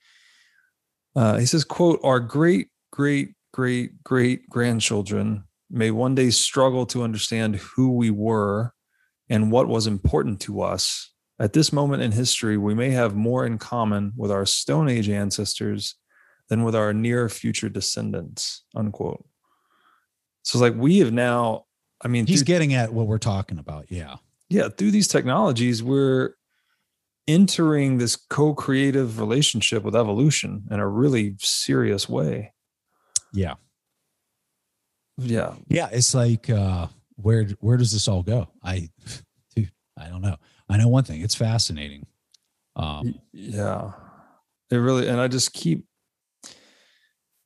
Uh, he says, "quote Our great, great, great, great grandchildren may one day struggle to understand who we were and what was important to us." At this moment in history, we may have more in common with our Stone Age ancestors than with our near future descendants. Unquote. So it's like we have now, I mean, he's through, getting at what we're talking about. Yeah. Yeah. Through these technologies, we're entering this co creative relationship with evolution in a really serious way. Yeah. Yeah. Yeah. It's like, uh, where, where does this all go? I, dude, I don't know. I know one thing. It's fascinating. Um, yeah, it really, and I just keep,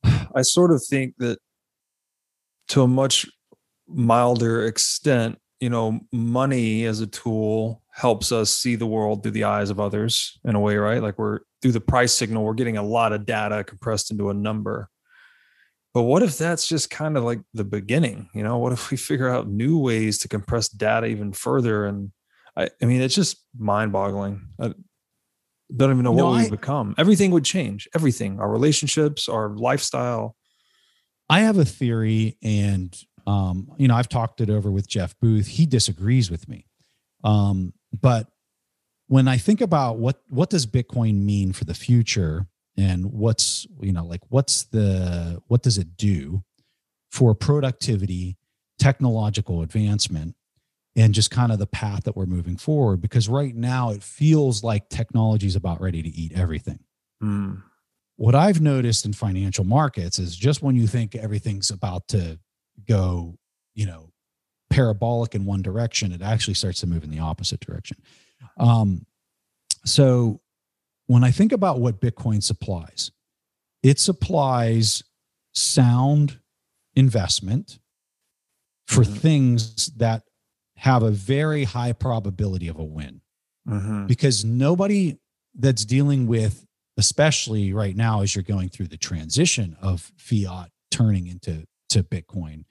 I sort of think that to a much milder extent, you know, money as a tool helps us see the world through the eyes of others in a way, right? Like we're through the price signal, we're getting a lot of data compressed into a number. But what if that's just kind of like the beginning? You know, what if we figure out new ways to compress data even further and I, I mean, it's just mind boggling. I don't even know what we've become. Everything would change. Everything, our relationships, our lifestyle. I have a theory, and um, you know, I've talked it over with Jeff Booth. He disagrees with me, um, but when I think about what what does Bitcoin mean for the future, and what's you know, like what's the what does it do for productivity, technological advancement, and just kind of the path that we're moving forward because right now it feels like technology is about ready to eat everything. Mm. What I've noticed in financial markets is just when you think everything's about to go, you know, parabolic in one direction, it actually starts to move in the opposite direction. Um, so when I think about what Bitcoin supplies, it supplies sound investment for mm-hmm. things that have a very high probability of a win mm-hmm. because nobody that's dealing with especially right now as you're going through the transition of fiat turning into to bitcoin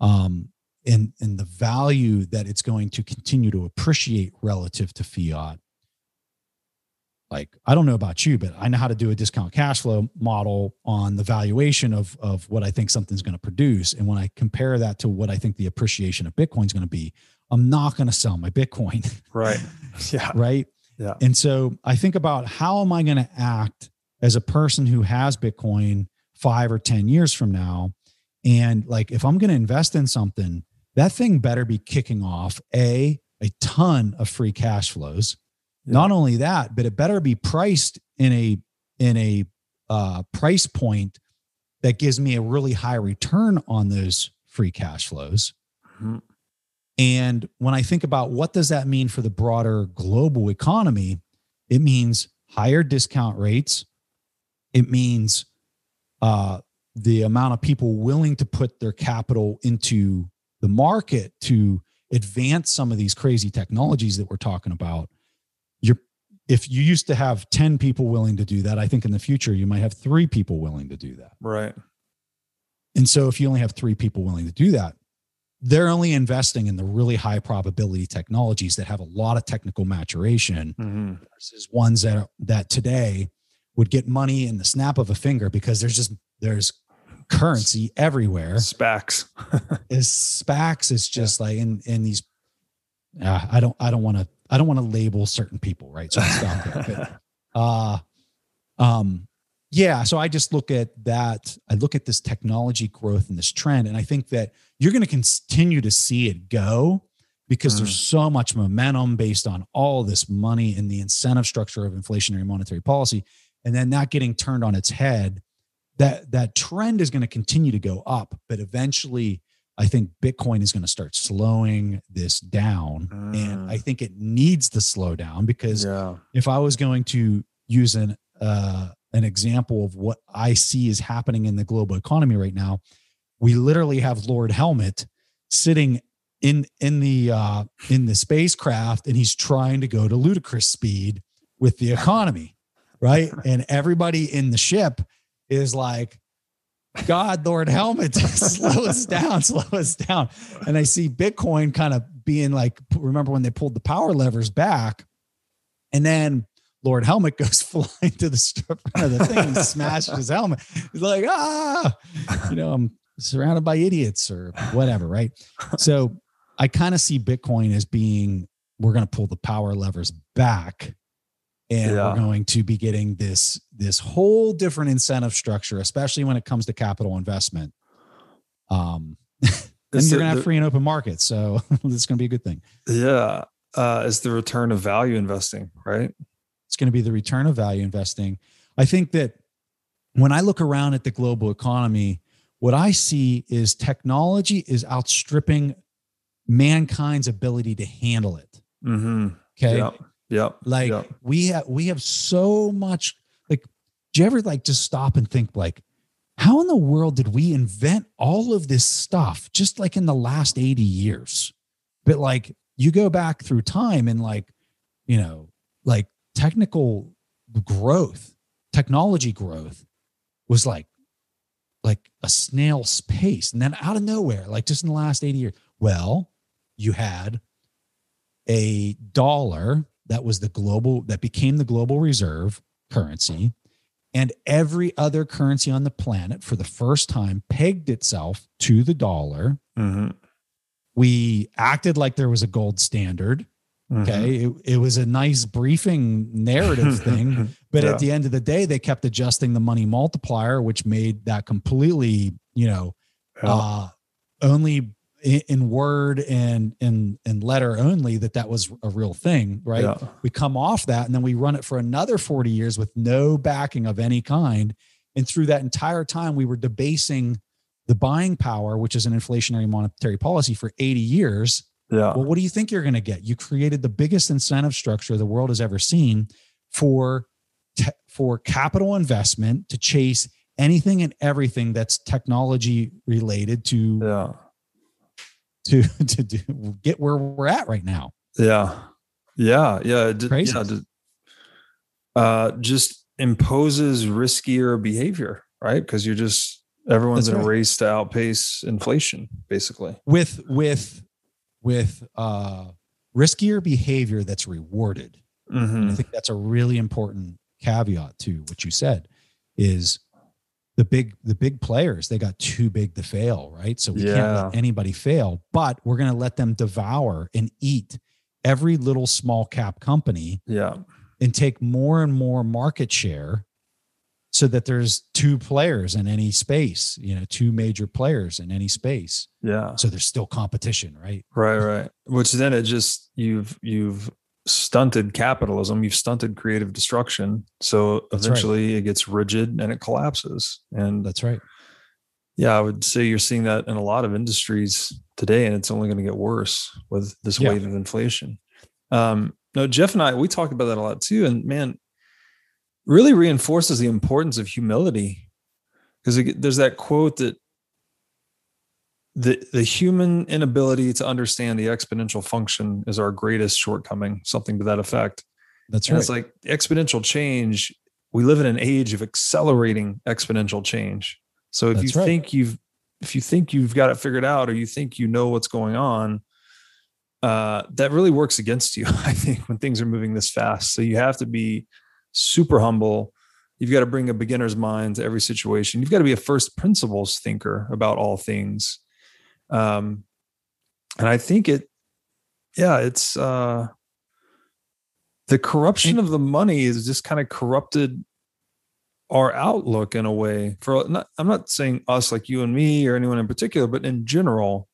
um, and and the value that it's going to continue to appreciate relative to fiat. Like i don't know about you but i know how to do a discount cash flow model on the valuation of of what i think something's going to produce. And when i compare that to what i think the appreciation of bitcoin is going to be i'm not going to sell my bitcoin. Right. Yeah. Right? Yeah. And so i think about how am i going to act as a person who has bitcoin 5 or 10 years from now and like if i'm going to invest in something that thing better be kicking off a a ton of free cash flows yeah. Not only that, but it better be priced in a in a uh, price point that gives me a really high return on those free cash flows. Mm-hmm. And when I think about what does that mean for the broader global economy, it means higher discount rates. It means uh, the amount of people willing to put their capital into the market to advance some of these crazy technologies that we're talking about you're if you used to have 10 people willing to do that, I think in the future you might have three people willing to do that. Right. And so if you only have three people willing to do that, they're only investing in the really high probability technologies that have a lot of technical maturation mm-hmm. versus ones that that today would get money in the snap of a finger because there's just there's currency everywhere. SPACs. is SPACs is just yeah. like in in these uh, I don't I don't want to I don't want to label certain people, right? So I stop there. But, uh, um, yeah. So I just look at that. I look at this technology growth and this trend, and I think that you're going to continue to see it go because mm. there's so much momentum based on all this money and the incentive structure of inflationary monetary policy, and then that getting turned on its head. That that trend is going to continue to go up, but eventually I think Bitcoin is going to start slowing this down. And I think it needs to slow down because yeah. if I was going to use an uh, an example of what I see is happening in the global economy right now, we literally have Lord Helmet sitting in in the uh, in the spacecraft, and he's trying to go to ludicrous speed with the economy, right? And everybody in the ship is like, God, Lord Helmet, slow us down, slow us down. And I see Bitcoin kind of being like, remember when they pulled the power levers back, and then Lord Helmet goes flying to the front of the thing and smashes his helmet. He's like, ah, you know, I'm surrounded by idiots or whatever, right? So I kind of see Bitcoin as being we're going to pull the power levers back and Yeah. we're going to be getting this this whole different incentive structure especially when it comes to capital investment um and It's you're going to have the- free and open markets so this is going to be a good thing Yeah. Uh, it's the return of value investing, right? it's going to be the return of value investing i think that when i look around at the global economy what i see is technology is outstripping mankind's ability to handle it Mm-hmm. okay Yep. Yep. like Yep. we have we have so much like do you ever like just stop and think like how in the world did we invent all of this stuff just like in the last 80 years but like you go back through time and like you know like technical growth technology growth was like like a snail's pace and then out of nowhere like just in the last 80 years well you had a dollar that was the global that became the global reserve currency and every other currency on the planet for the first time pegged itself to the dollar Mm-hmm. we acted like there was a gold standard Mm-hmm. okay it, it was a nice briefing narrative thing but Yeah. at the end of the day they kept adjusting the money multiplier which made that completely you know Yeah. uh, only in, in word and in in letter only that that was a real thing, right? Yeah. We come off that and then we run it for another 40 years with no backing of any kind. And through that entire time, we were debasing the buying power, which is an inflationary monetary policy for 80 years. Yeah. Well, what do you think you're going to get? You created the biggest incentive structure the world has ever seen for te- for capital investment to chase anything and everything that's technology related to Yeah. To to do, get where we're at right now. Yeah. Yeah. Yeah. d- Crazy. Yeah. d- Uh, just imposes riskier behavior, right? Because you're just everyone's That's in a right. race to outpace inflation, basically. With with with uh riskier behavior that's rewarded. I Mm-hmm. think that's a really important caveat to what you said is the big the big players they got too big to fail right so we can't let anybody fail but we're going to let them devour and eat every little small cap company Yeah. and take more and more market share so that there's two players in any space you know two major players in any space Yeah. so there's still competition right Right. Right. Which then it just you've you've stunted capitalism. You've stunted creative destruction. So That's right. eventually it gets rigid and it collapses. And that's right Yeah, I would say you're seeing that in a lot of industries today, and it's only going to get worse with this Yeah. wave of inflation. Um, no, Jeff and I, we talked about that a lot too. And man, really reinforces the importance of humility because there's that quote that the, the human inability to understand the exponential function is our greatest shortcoming, something to that effect. that's And right it's like exponential change. We live in an age of accelerating exponential change. So if That's you right. think you've if you think you've got it figured out or you think you know what's going on, uh, that really works against you, I think, when things are moving this fast. So you have to be super humble. You've got to bring a beginner's mind to every situation. You've got to be a first principles thinker about all things. Um, and I think it, yeah, it's uh the corruption of the money is just kind of corrupted our outlook in a way for not, i'm not saying us like you and me or anyone in particular but in general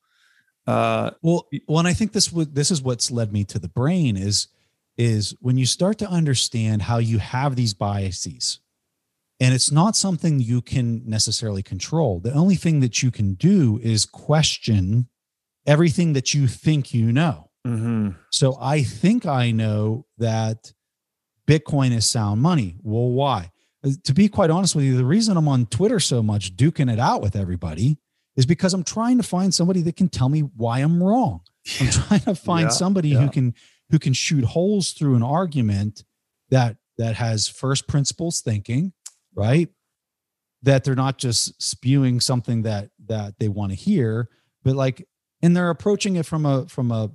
uh Well, well, and I think this would this is what's led me to the brain is is when you start to understand how you have these biases And it's not something you can necessarily control. The only thing that you can do is question everything that you think you know. Mm-hmm. So I think I know that Bitcoin is sound money. Well, why? Uh, to be quite honest with you, the reason I'm on Twitter so much, duking it out with everybody, is because I'm trying to find somebody that can tell me why I'm wrong. I'm trying to find Yeah, somebody yeah. who can who can shoot holes through an argument that that has first principles thinking, right? That they're not just spewing something that that they want to hear, but like and they're approaching it from a from a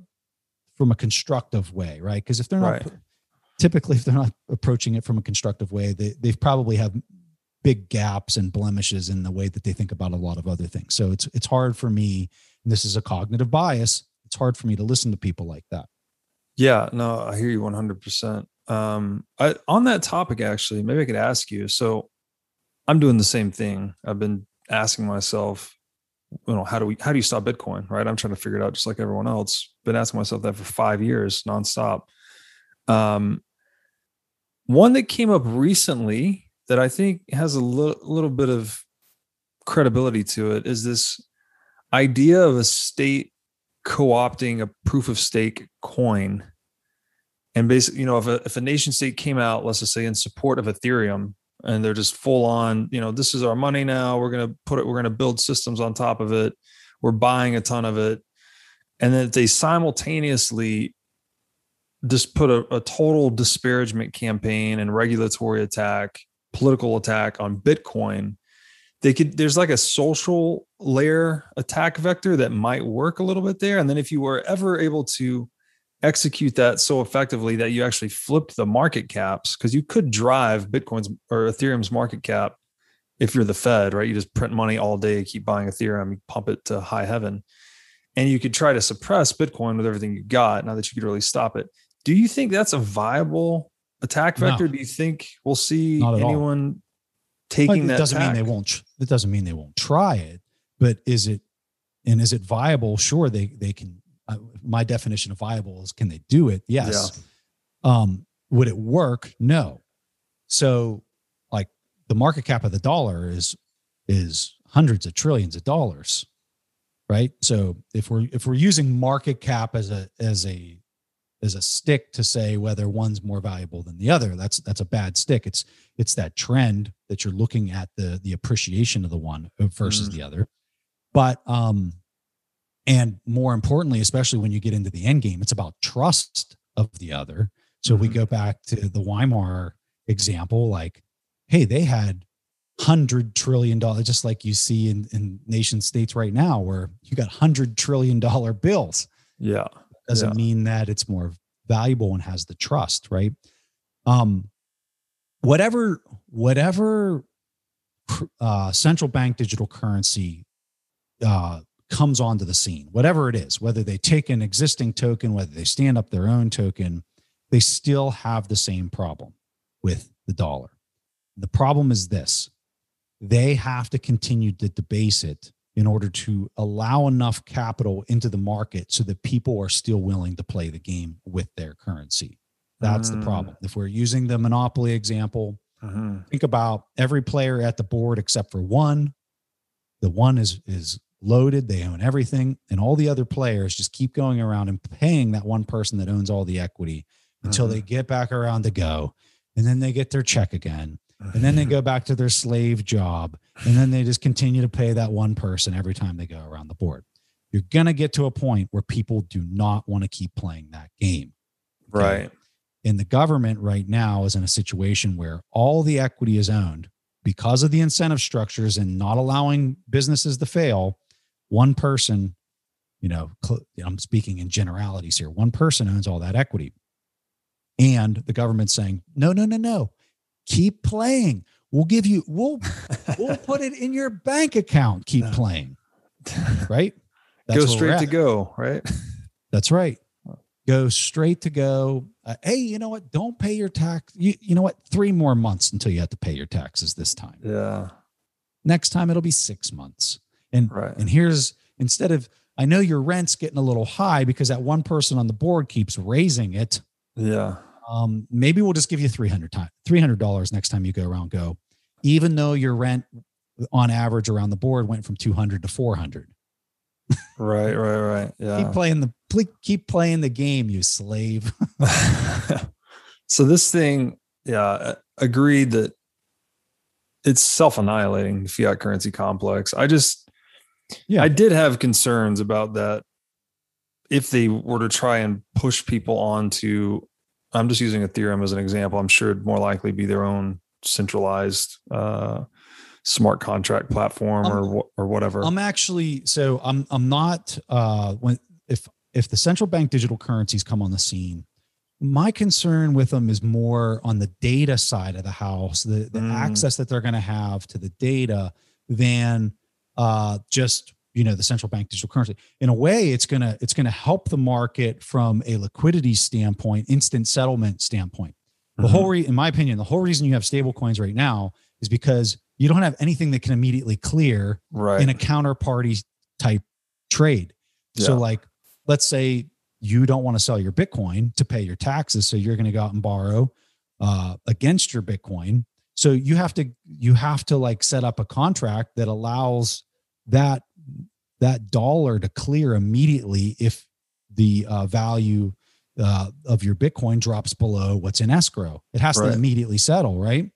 from a constructive way, right? Because if they're not Right. typically if they're not approaching it from a constructive way, they they've probably have big gaps and blemishes in the way that they think about a lot of other things. So it's it's hard for me, and this is a cognitive bias, it's hard for me to listen to people like that. Yeah, no, I hear you 100%. Um, I, on that topic, actually, maybe I could ask you. So I'm doing the same thing. I've been asking myself, you know, how do we, how do you stop Bitcoin? Right. I'm trying to figure it out just like everyone else. Been asking myself that for five years nonstop. Um, one that came up recently that I think has a little, little bit of credibility to it is this idea of a state co-opting a proof of stake coin and basically you know if a, if a nation state came out let's just say in support of ethereum and they're just full on you know this is our money now we're going to put it we're going to build systems on top of it we're buying a ton of it and then they simultaneously just put a, a total disparagement campaign and regulatory attack political attack on bitcoin they could there's like a social layer attack vector that might work a little bit there. And then if you were ever able to execute that so effectively that you actually flipped the market caps because you could drive bitcoin's or ethereum's market cap if you're the fed right you just print money all day keep buying ethereum you pump it to high heaven and you could try to suppress bitcoin with everything you got now that you could really stop it do you think that's a viable attack No. vector do you think we'll see all. anyone But taking it that doesn't mean they won't. It doesn't mean they won't try it. But is it and is it viable? Sure, they they can. Uh, my definition of viable is can they do it? Yes. Um, would it work? No. So, like the market cap of the dollar is is hundreds of trillions of dollars, right? So if we're if we're using market cap as a as a as a stick to say whether one's more valuable than the other, that's that's a bad stick. It's it's that trend that you're looking at the the appreciation of the one versus Mm. the other. But um, and more importantly, especially when you get into the end game, it's about trust of the other. So we Mhm. go back to the Weimar example, like, hey, they had hundred trillion dollars, just like you see in, in nation states right now, where you got hundred trillion dollar bills. yeah Doesn't Yeah. mean that it's more valuable and has the trust, right? Um, whatever, whatever uh, central bank digital currency uh, comes onto the scene, whatever it is, whether they take an existing token, whether they stand up their own token, they still have the same problem with the dollar. The problem is this they have to continue to debase it in order to allow enough capital into the market so that people are still willing to play the game with their currency. That's the Mm. problem. If we're using the monopoly example, Mhm. think about every player at the board except for one. The one is is loaded, they own everything, and all the other players just keep going around and paying that one person that owns all the equity until Mhm. they get back around to go. And then they get their check again. And then they go back to their slave job. And then they just continue to pay that one person every time they go around the board. You're going to get to a point where people do not want to keep playing that game. right And the government right now is in a situation where all the equity is owned because of the incentive structures and not allowing businesses to fail. One person, you know, cl- I'm speaking in generalities here, one person owns all that equity. And the government's saying, no, no, no, no, keep playing. We'll give you, we'll, we'll put it in your bank account. Keep playing. Right? go straight to go right That's right. Go straight to go. Uh, hey, you know what? Don't pay your tax. You, you know what? Three more months until you have to pay your taxes this time. yeah Next time it'll be six months. And right and here's instead of I know your rent's getting a little high because that one person on the board keeps raising it. yeah Um, maybe we'll just give you three hundred time three hundred dollars next time you go around. Go, even though your rent on average around the board went from 200 to 400. right, right, right. Yeah. Keep playing the keep playing the game, you slave. so this thing, yeah, agreed that it's self-annihilating the fiat currency complex. I just yeah, I did have concerns about that if they were to try and push people onto I'm just using Ethereum as an example. I'm sure it'd more likely be their own centralized uh, smart contract platform I'm, or or whatever. I'm actually so I'm I'm not uh, when if if the central bank digital currencies come on the scene, my concern with them is more on the data side of the house, the, the mm. access that they're going to have to the data than uh, just you know the central bank digital currency in a way it's going to it's going to help the market from a liquidity standpoint instant settlement standpoint the mm-hmm. whole re- in my opinion the whole reason you have stable coins right now is because you don't have anything that can immediately clear right. in a counterparty type trade yeah. so like let's say you don't want to sell your bitcoin to pay your taxes so you're going to go out and borrow uh, against your bitcoin so you have to you have to like set up a contract that allows that that dollar to clear immediately if the uh, value uh, of your Bitcoin drops below what's in escrow. It has right. to immediately settle, right?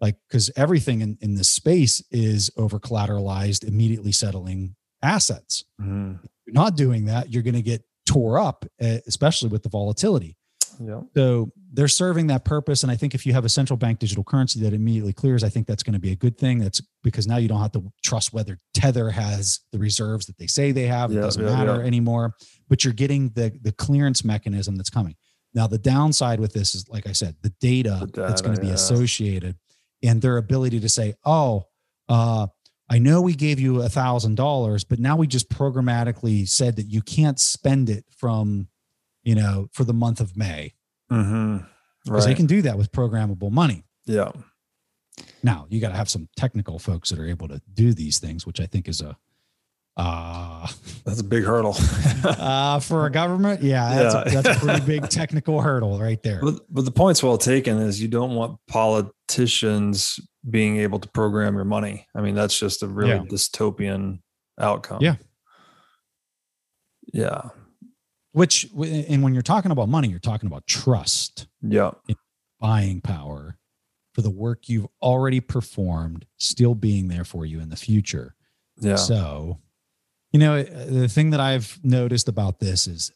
Like, because everything in, in this space is over collateralized, immediately settling assets. Mm. you're not doing that, you're going to get tore up, especially with the volatility. Yeah. So they're serving that purpose. And I think if you have a central bank digital currency that immediately clears, I think that's going to be a good thing. That's because now you don't have to trust whether Tether has the reserves that they say they have. Yeah, it doesn't yeah, matter yeah. anymore. But you're getting the the clearance mechanism that's coming. Now the downside with this is, like I said, the data, the data that's going to be associated and their ability to say, oh, uh, I know we gave you a thousand dollars, but now we just programmatically said that you can't spend it from you know, for the month of May. Mm-hmm. Because right. they can do that with programmable money. Yeah. Now you got to have some technical folks that are able to do these things, which I think is a uh that's a big hurdle uh for a government yeah that's, yeah. A, that's a pretty big technical hurdle right there but, but the point's well taken is you don't want politicians being able to program your money i mean that's just a really yeah. dystopian outcome yeah yeah which and when you're talking about money you're talking about trust yeah. buying power for the work you've already performed still being there for you in the future. Yeah. So you know the thing that i've noticed about this is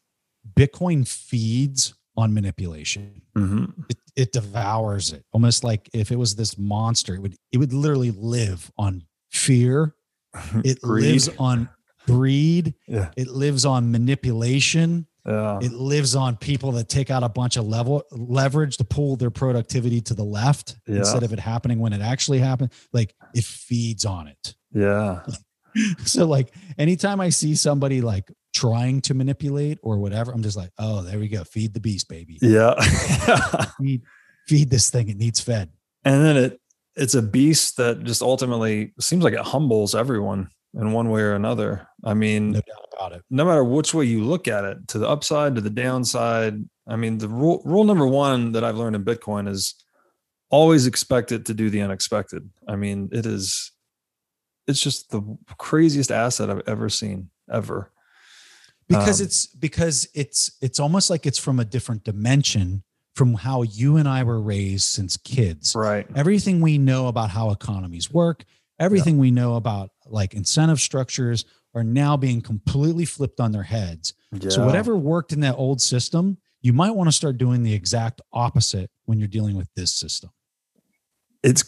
bitcoin feeds on manipulation. Mm-hmm. it, it devours it. Almost like if it was this monster it would it would literally live on fear. It lives on greed. Yeah. it lives on manipulation yeah. It lives on people that take out a bunch of level leverage to pull their productivity to the left yeah. instead of it happening when it actually happened. Like it feeds on it. Yeah. so like anytime I see somebody like trying to manipulate or whatever, I'm just like, oh, there we go. Feed the beast, baby. Yeah. feed, feed this thing. It needs fed. And then it it's a beast that just ultimately seems like it humbles everyone in one way or another. I mean, no doubt about it. No matter which way you look at it, to the upside, to the downside. I mean, the rule rule number one that I've learned in Bitcoin is always expect it to do the unexpected. I mean, it is it's just the craziest asset I've ever seen, ever. Because um, it's because it's it's almost like it's from a different dimension from how you and I were raised since kids. Right. Everything we know about how economies work, everything yeah. we know about like incentive structures are now being completely flipped on their heads. Yeah. So whatever worked in that old system, you might want to start doing the exact opposite when you're dealing with this system. It's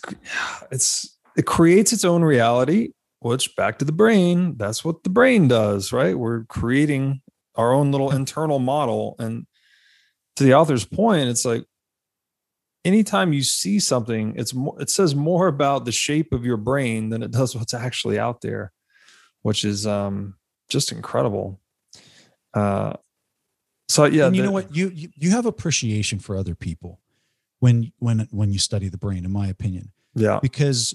it's it creates its own reality, which back to the brain, that's what the brain does, right? We're creating our own little internal model and to the author's point, it's like anytime you see something, it's more, it says more about the shape of your brain than it does what's actually out there, which is um, just incredible. Uh, so yeah, and you the, know what you, you you have appreciation for other people when when when you study the brain, in my opinion. Yeah, because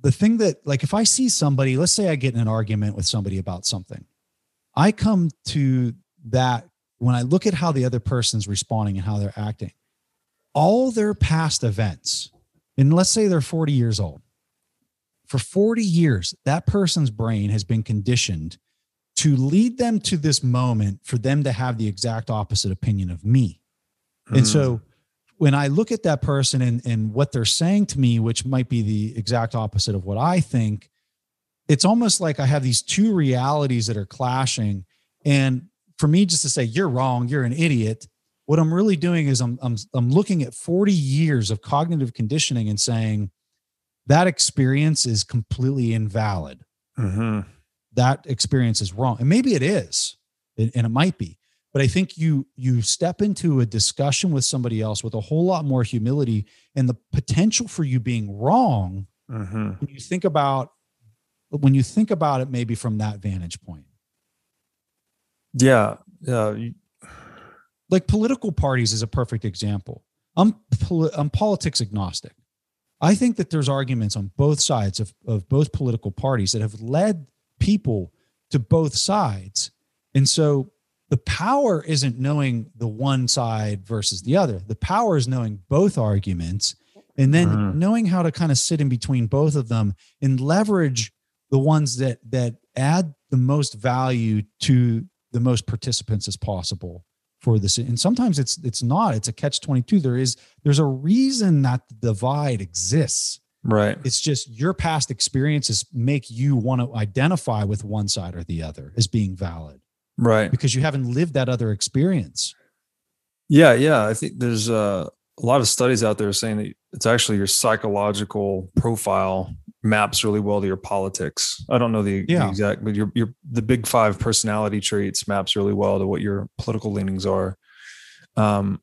the thing that like if I see somebody, let's say I get in an argument with somebody about something, I come to that when I look at how the other person's responding and how they're acting all their past events and let's say they're 40 years old. For 40 years, that person's brain has been conditioned to lead them to this moment for them to have the exact opposite opinion of me. Mm. And so hmm. when I look at that person and, and what they're saying to me, which might be the exact opposite of what I think, it's almost like I have these two realities that are clashing. And for me, just to say, you're wrong, you're an idiot, what I'm really doing is I'm, I'm, I'm looking at 40 years of cognitive conditioning and saying that experience is completely invalid. Mm-hmm. That experience is wrong. And maybe it is, and it might be. But I think you you step into a discussion with somebody else with a whole lot more humility and the potential for you being wrong mm-hmm. when you think about when you think about it maybe from that vantage point. Yeah, yeah like political parties is a perfect example. I'm I'm politics agnostic. I think that there's arguments on both sides of, of both political parties that have led people to both sides. And so the power isn't knowing the one side versus the other. The power is knowing both arguments and then mm. knowing how to kind of sit in between both of them and leverage the ones that that add the most value to the most participants as possible for this and sometimes it's it's not it's a catch 22 there is there's a reason that the divide exists. Right. It's just your past experiences make you want to identify with one side or the other as being valid. Right. Because you haven't lived that other experience. Yeah yeah. I think there's uh, a lot of studies out there saying that it's actually your psychological profile maps really well to your politics. I don't know the, yeah. the, exact, but your your the big five personality traits maps really well to what your political leanings are. Um,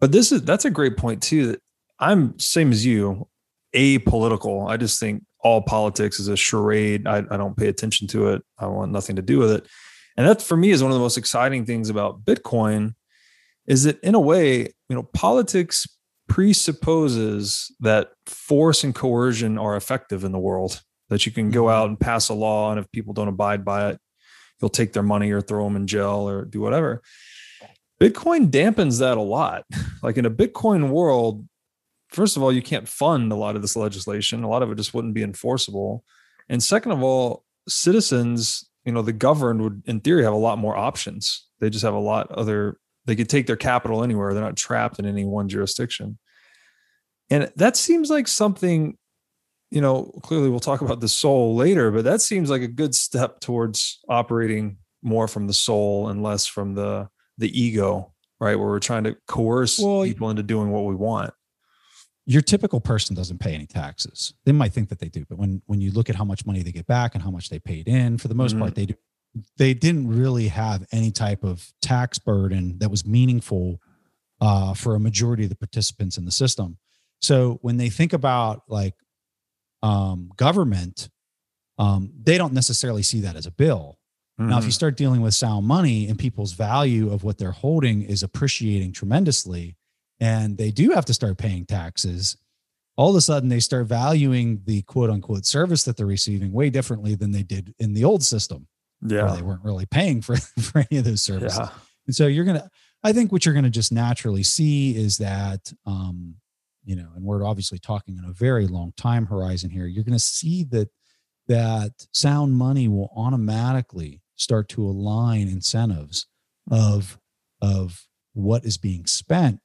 but this is that's a great point too. That I'm same as you, apolitical. I just think all politics is a charade. I, I don't pay attention to it. I want nothing to do with it. And that for me is one of the most exciting things about Bitcoin is that in a way, you know, politics presupposes that force and coercion are effective in the world, that you can go mm-hmm. out and pass a law, and if people don't abide by it, you'll take their money or throw them in jail or do whatever. Bitcoin dampens that a lot. Like in a Bitcoin world, first of all, you can't fund a lot of this legislation. A lot of it just wouldn't be enforceable. And second of all, citizens, you know, the governed would, in theory, have a lot more options. They just have a lot other. They could take their capital anywhere. They're not trapped in any one jurisdiction. And that seems like something, you know, clearly we'll talk about the soul later, but that seems like a good step towards operating more from the soul and less from the the ego, right? Where we're trying to coerce well, people into doing what we want. Your typical person doesn't pay any taxes. They might think that they do, but when when you look at how much money they get back and how much they paid in, for the most mm-hmm. part, they do they didn't really have any type of tax burden that was meaningful uh, for a majority of the participants in the system. So when they think about like um, government, um, they don't necessarily see that as a bill. Mm-hmm. Now, if you mm-hmm. start dealing with sound money and people's value of what they're holding is appreciating tremendously, and they do have to start paying taxes, all of a sudden they start valuing the quote unquote service that they're receiving way differently than they did in the old system. Yeah. they weren't really paying for, for any of those services. Yeah. And so you're going to, I think what you're going to just naturally see is that um, you know, and we're obviously talking in a very long time horizon here, you're going to see that that sound money will automatically start to align incentives of of what is being spent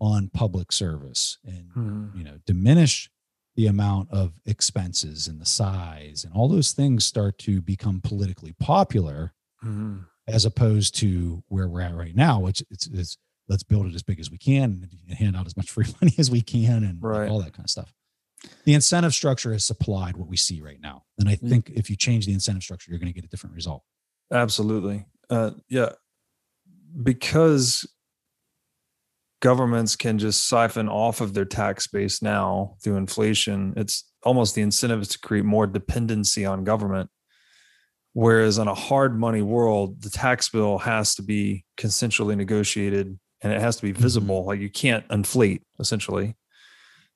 on public service and mm-hmm. you know diminish the amount of expenses and the size and all those things start to become politically popular mm-hmm. as opposed to where we're at right now which it's, it's let's build it as big as we can and hand out as much free money as we can and right. all that kind of stuff. The incentive structure has supplied what we see right now. And I mm. think if you change the incentive structure, you're going to get a different result. Absolutely. Uh, yeah. Because governments can just siphon off of their tax base now through inflation, it's almost the incentive is to create more dependency on government. Whereas on a hard money world, the tax bill has to be consensually negotiated and it has to be mm-hmm. visible. Like you can't inflate essentially.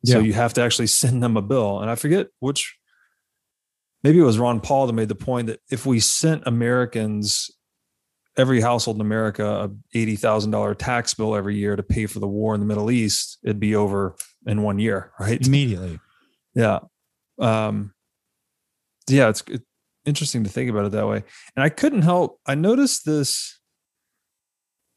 Yeah. So you have to actually send them a bill. And I forget which, maybe it was Ron Paul that made the point that if we sent Americans, every household in America, a $80,000 tax bill every year to pay for the war in the Middle East, it'd be over in one year, right? Immediately. Yeah. Um, yeah, it's, it's interesting to think about it that way. And I couldn't help, I noticed this.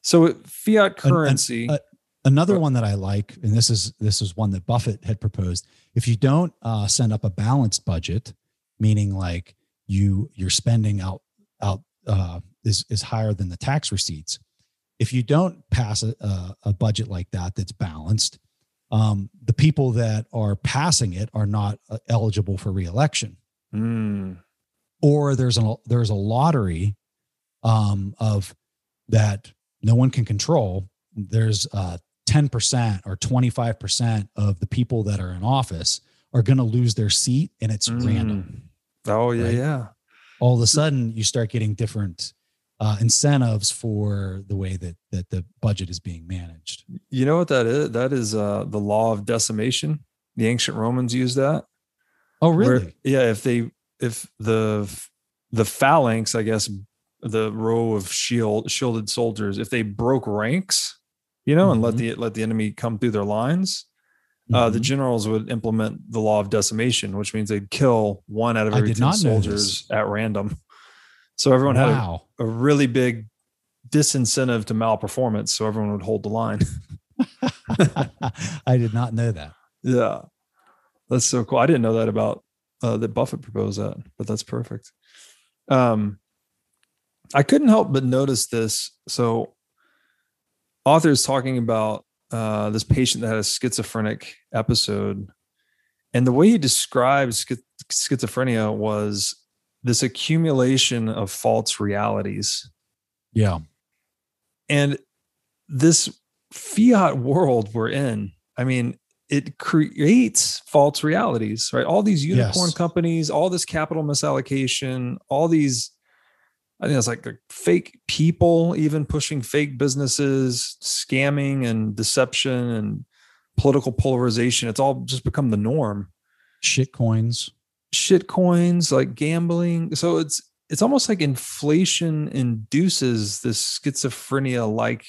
So fiat currency. An, an, another one that I like, and this is this is one that Buffett had proposed. If you don't uh, send up a balanced budget, meaning like you you're spending out out uh, is is higher than the tax receipts. If you don't pass a, a, a budget like that that's balanced, um, the people that are passing it are not uh, eligible for reelection. Mm. Or there's a there's a lottery um, of that no one can control. There's uh, 10% or 25% of the people that are in office are going to lose their seat and it's mm. random. Oh, yeah, right? yeah. All of a sudden, you start getting different uh, incentives for the way that that the budget is being managed. You know what that is? That is uh, the law of decimation. The ancient Romans used that. Oh, really? Where, yeah. If they if the the phalanx, I guess, the row of shield shielded soldiers, if they broke ranks, you know, mm-hmm. and let mm-hmm. the let the enemy come through their lines, mm-hmm. uh, the mm-hmm. generals would implement the law of decimation, which means they'd kill one out of every ten soldiers at random. So everyone wow. had a, a, really big disincentive to malperformance. So everyone would hold the line. I did not know that. Yeah, that's so cool. I didn't know that about uh, that Buffett proposed that, but that's perfect. Um, I couldn't help but notice this. So, author is talking about uh, this patient that had a schizophrenic episode, and the way he described schizophrenia was this accumulation of false realities. Yeah, and this fiat world we're in. I mean, it creates false realities, right? All these unicorn yes. companies, all this capital misallocation, all these, I think it's like fake people, even pushing fake businesses, scamming and deception and political polarization. It's all just become the norm. Shit coins. Shit coins, like gambling. So it's it's almost like inflation induces this schizophrenia like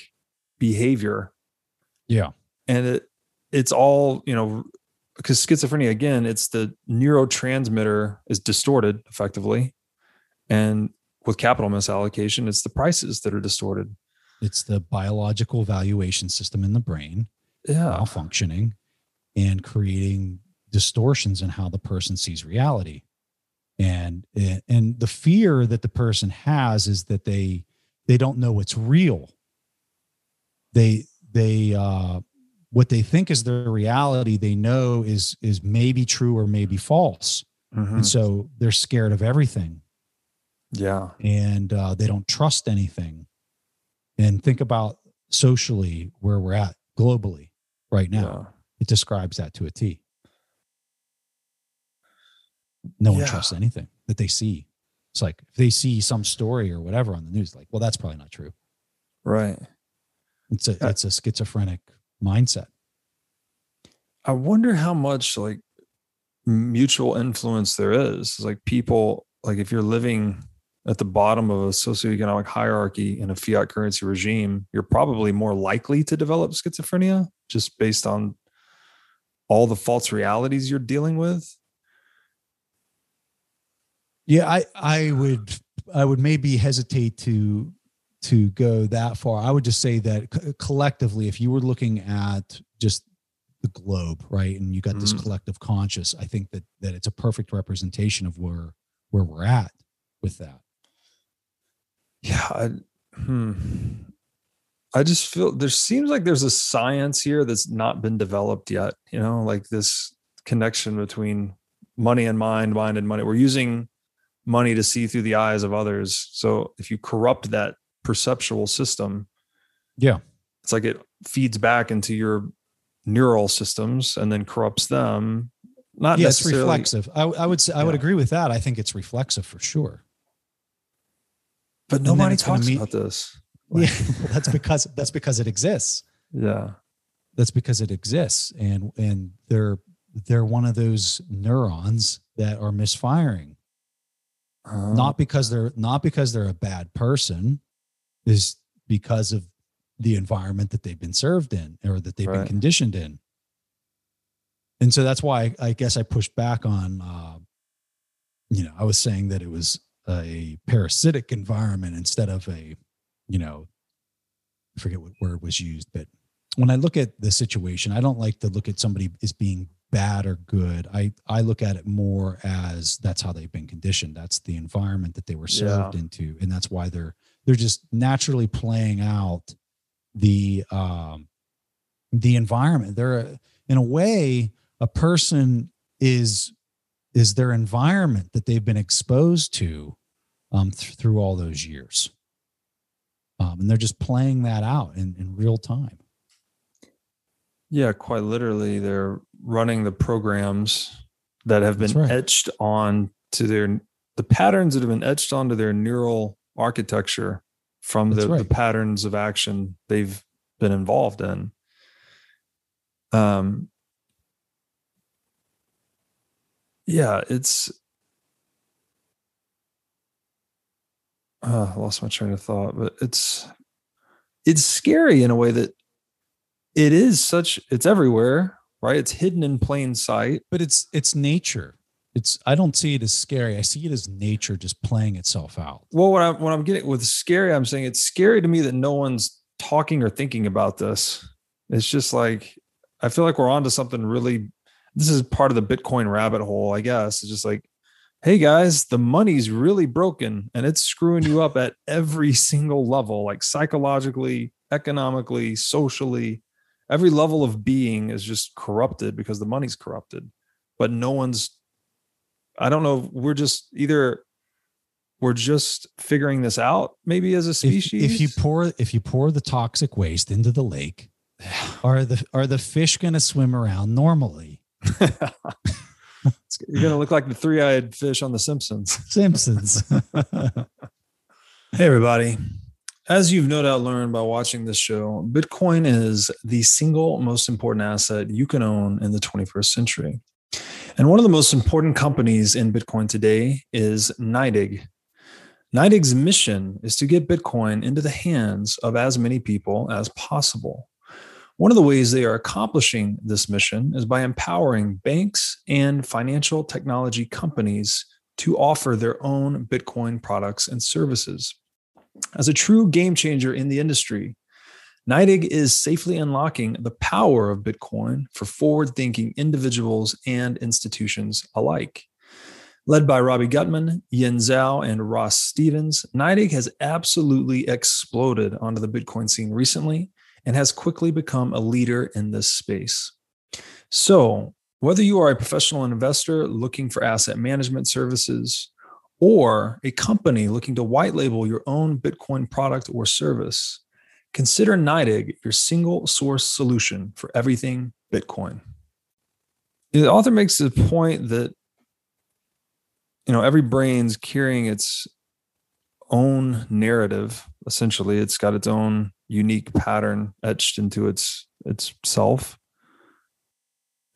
behavior. Yeah. And it it's all you know because schizophrenia again it's the neurotransmitter is distorted effectively and with capital misallocation it's the prices that are distorted. It's the biological valuation system in the brain yeah. malfunctioning and creating distortions in how the person sees reality. And and the fear that the person has is that they they don't know what's real. They they uh what they think is their reality they know is is maybe true or maybe false. Mm-hmm. and so they're scared of everything yeah and uh, they don't trust anything and think about socially where we're at globally right now yeah. it describes that to a t no one yeah. trusts anything that they see it's like if they see some story or whatever on the news like well that's probably not true right it's a uh, it's a schizophrenic mindset. I wonder how much like mutual influence there is. Like people, like if you're living at the bottom of a socioeconomic hierarchy in a fiat currency regime, you're probably more likely to develop schizophrenia just based on all the false realities you're dealing with. Yeah, I I would I would maybe hesitate to to go that far. I would just say that collectively, if you were looking at just the globe, right, and you got mm-hmm. this collective conscious, I think that that it's a perfect representation of where where we're at with that. Yeah, I, hmm. I just feel there seems like there's a science here that's not been developed yet. You know, like this connection between money and mind, mind and money. We're using money to see through the eyes of others. So if you corrupt that perceptual system yeah it's like it feeds back into your neural systems and then corrupts them not yeah, it's reflexive I, I, would say i would agree with that i think it's reflexive for sure but nobody talks meet, about this. Yeah that's because that's because it exists. Yeah. That's because it exists and and they're they're one of those neurons that are misfiring. Uh, not because they're not because they're a bad person is because of the environment that they've been served in or that they've right. been conditioned in. and so that's why I, I guess I pushed back on, uh, you know, I was saying that it was a parasitic environment instead of a, you know, I forget what word was used, but when I look at the situation, I don't like to look at somebody as being bad or good. I I look at it more as that's how they've been conditioned. That's the environment that they were served Yeah. into, and that's why they're they're just naturally playing out the um the environment. They're in a way a person is is their environment that they've been exposed to um, th- through all those years. Um, and they're just playing that out in, in real time. Yeah, quite literally, they're running the programs that have been right. etched on to their the patterns that have been etched onto their neural architecture from the, That's the patterns of action they've been involved in. Um, yeah, it's. Uh, I lost my train of thought, but it's it's scary in a way that it is such it's everywhere right it's hidden in plain sight But it's it's nature. It's I don't see it as scary. I see it as nature just playing itself out. well what i'm what i'm getting with scary i'm saying it's scary to me that no one's talking or thinking about this it's just like i feel like we're onto something really this is part of the bitcoin rabbit hole i guess. It's just like hey guys the money's really broken and it's screwing you up at every single level like psychologically economically socially. Every level of being is just corrupted because the money's corrupted but no one's i don't know we're just either we're just figuring this out maybe as a If, species if you pour if you pour the toxic waste into the lake, are the are the fish going to swim around normally? You're gonna look like the three-eyed fish on the simpsons Simpsons. Hey, everybody. As you've no doubt learned by watching this show, Bitcoin is the single most important asset you can own in the 21st century. And one of the most important companies in Bitcoin today is NYDIG. NYDIG's mission is to get Bitcoin into the hands of as many people as possible. One of the ways they are accomplishing this mission is by empowering banks and financial technology companies to offer their own Bitcoin products and services. As a true game changer in the industry, NYDIG is safely unlocking the power of Bitcoin for forward thinking individuals and institutions alike. Led by Robbie Gutmann, Yin Zhao, and Ross Stevens, NYDIG has absolutely exploded onto the Bitcoin scene recently and has quickly become a leader in this space. So, whether you are a professional investor looking for asset management services, or a company looking to white label your own Bitcoin product or service, consider NYDIG your single source solution for everything Bitcoin. The author makes the point that you know every brain's carrying its own narrative essentially it's got its own unique pattern etched into its its self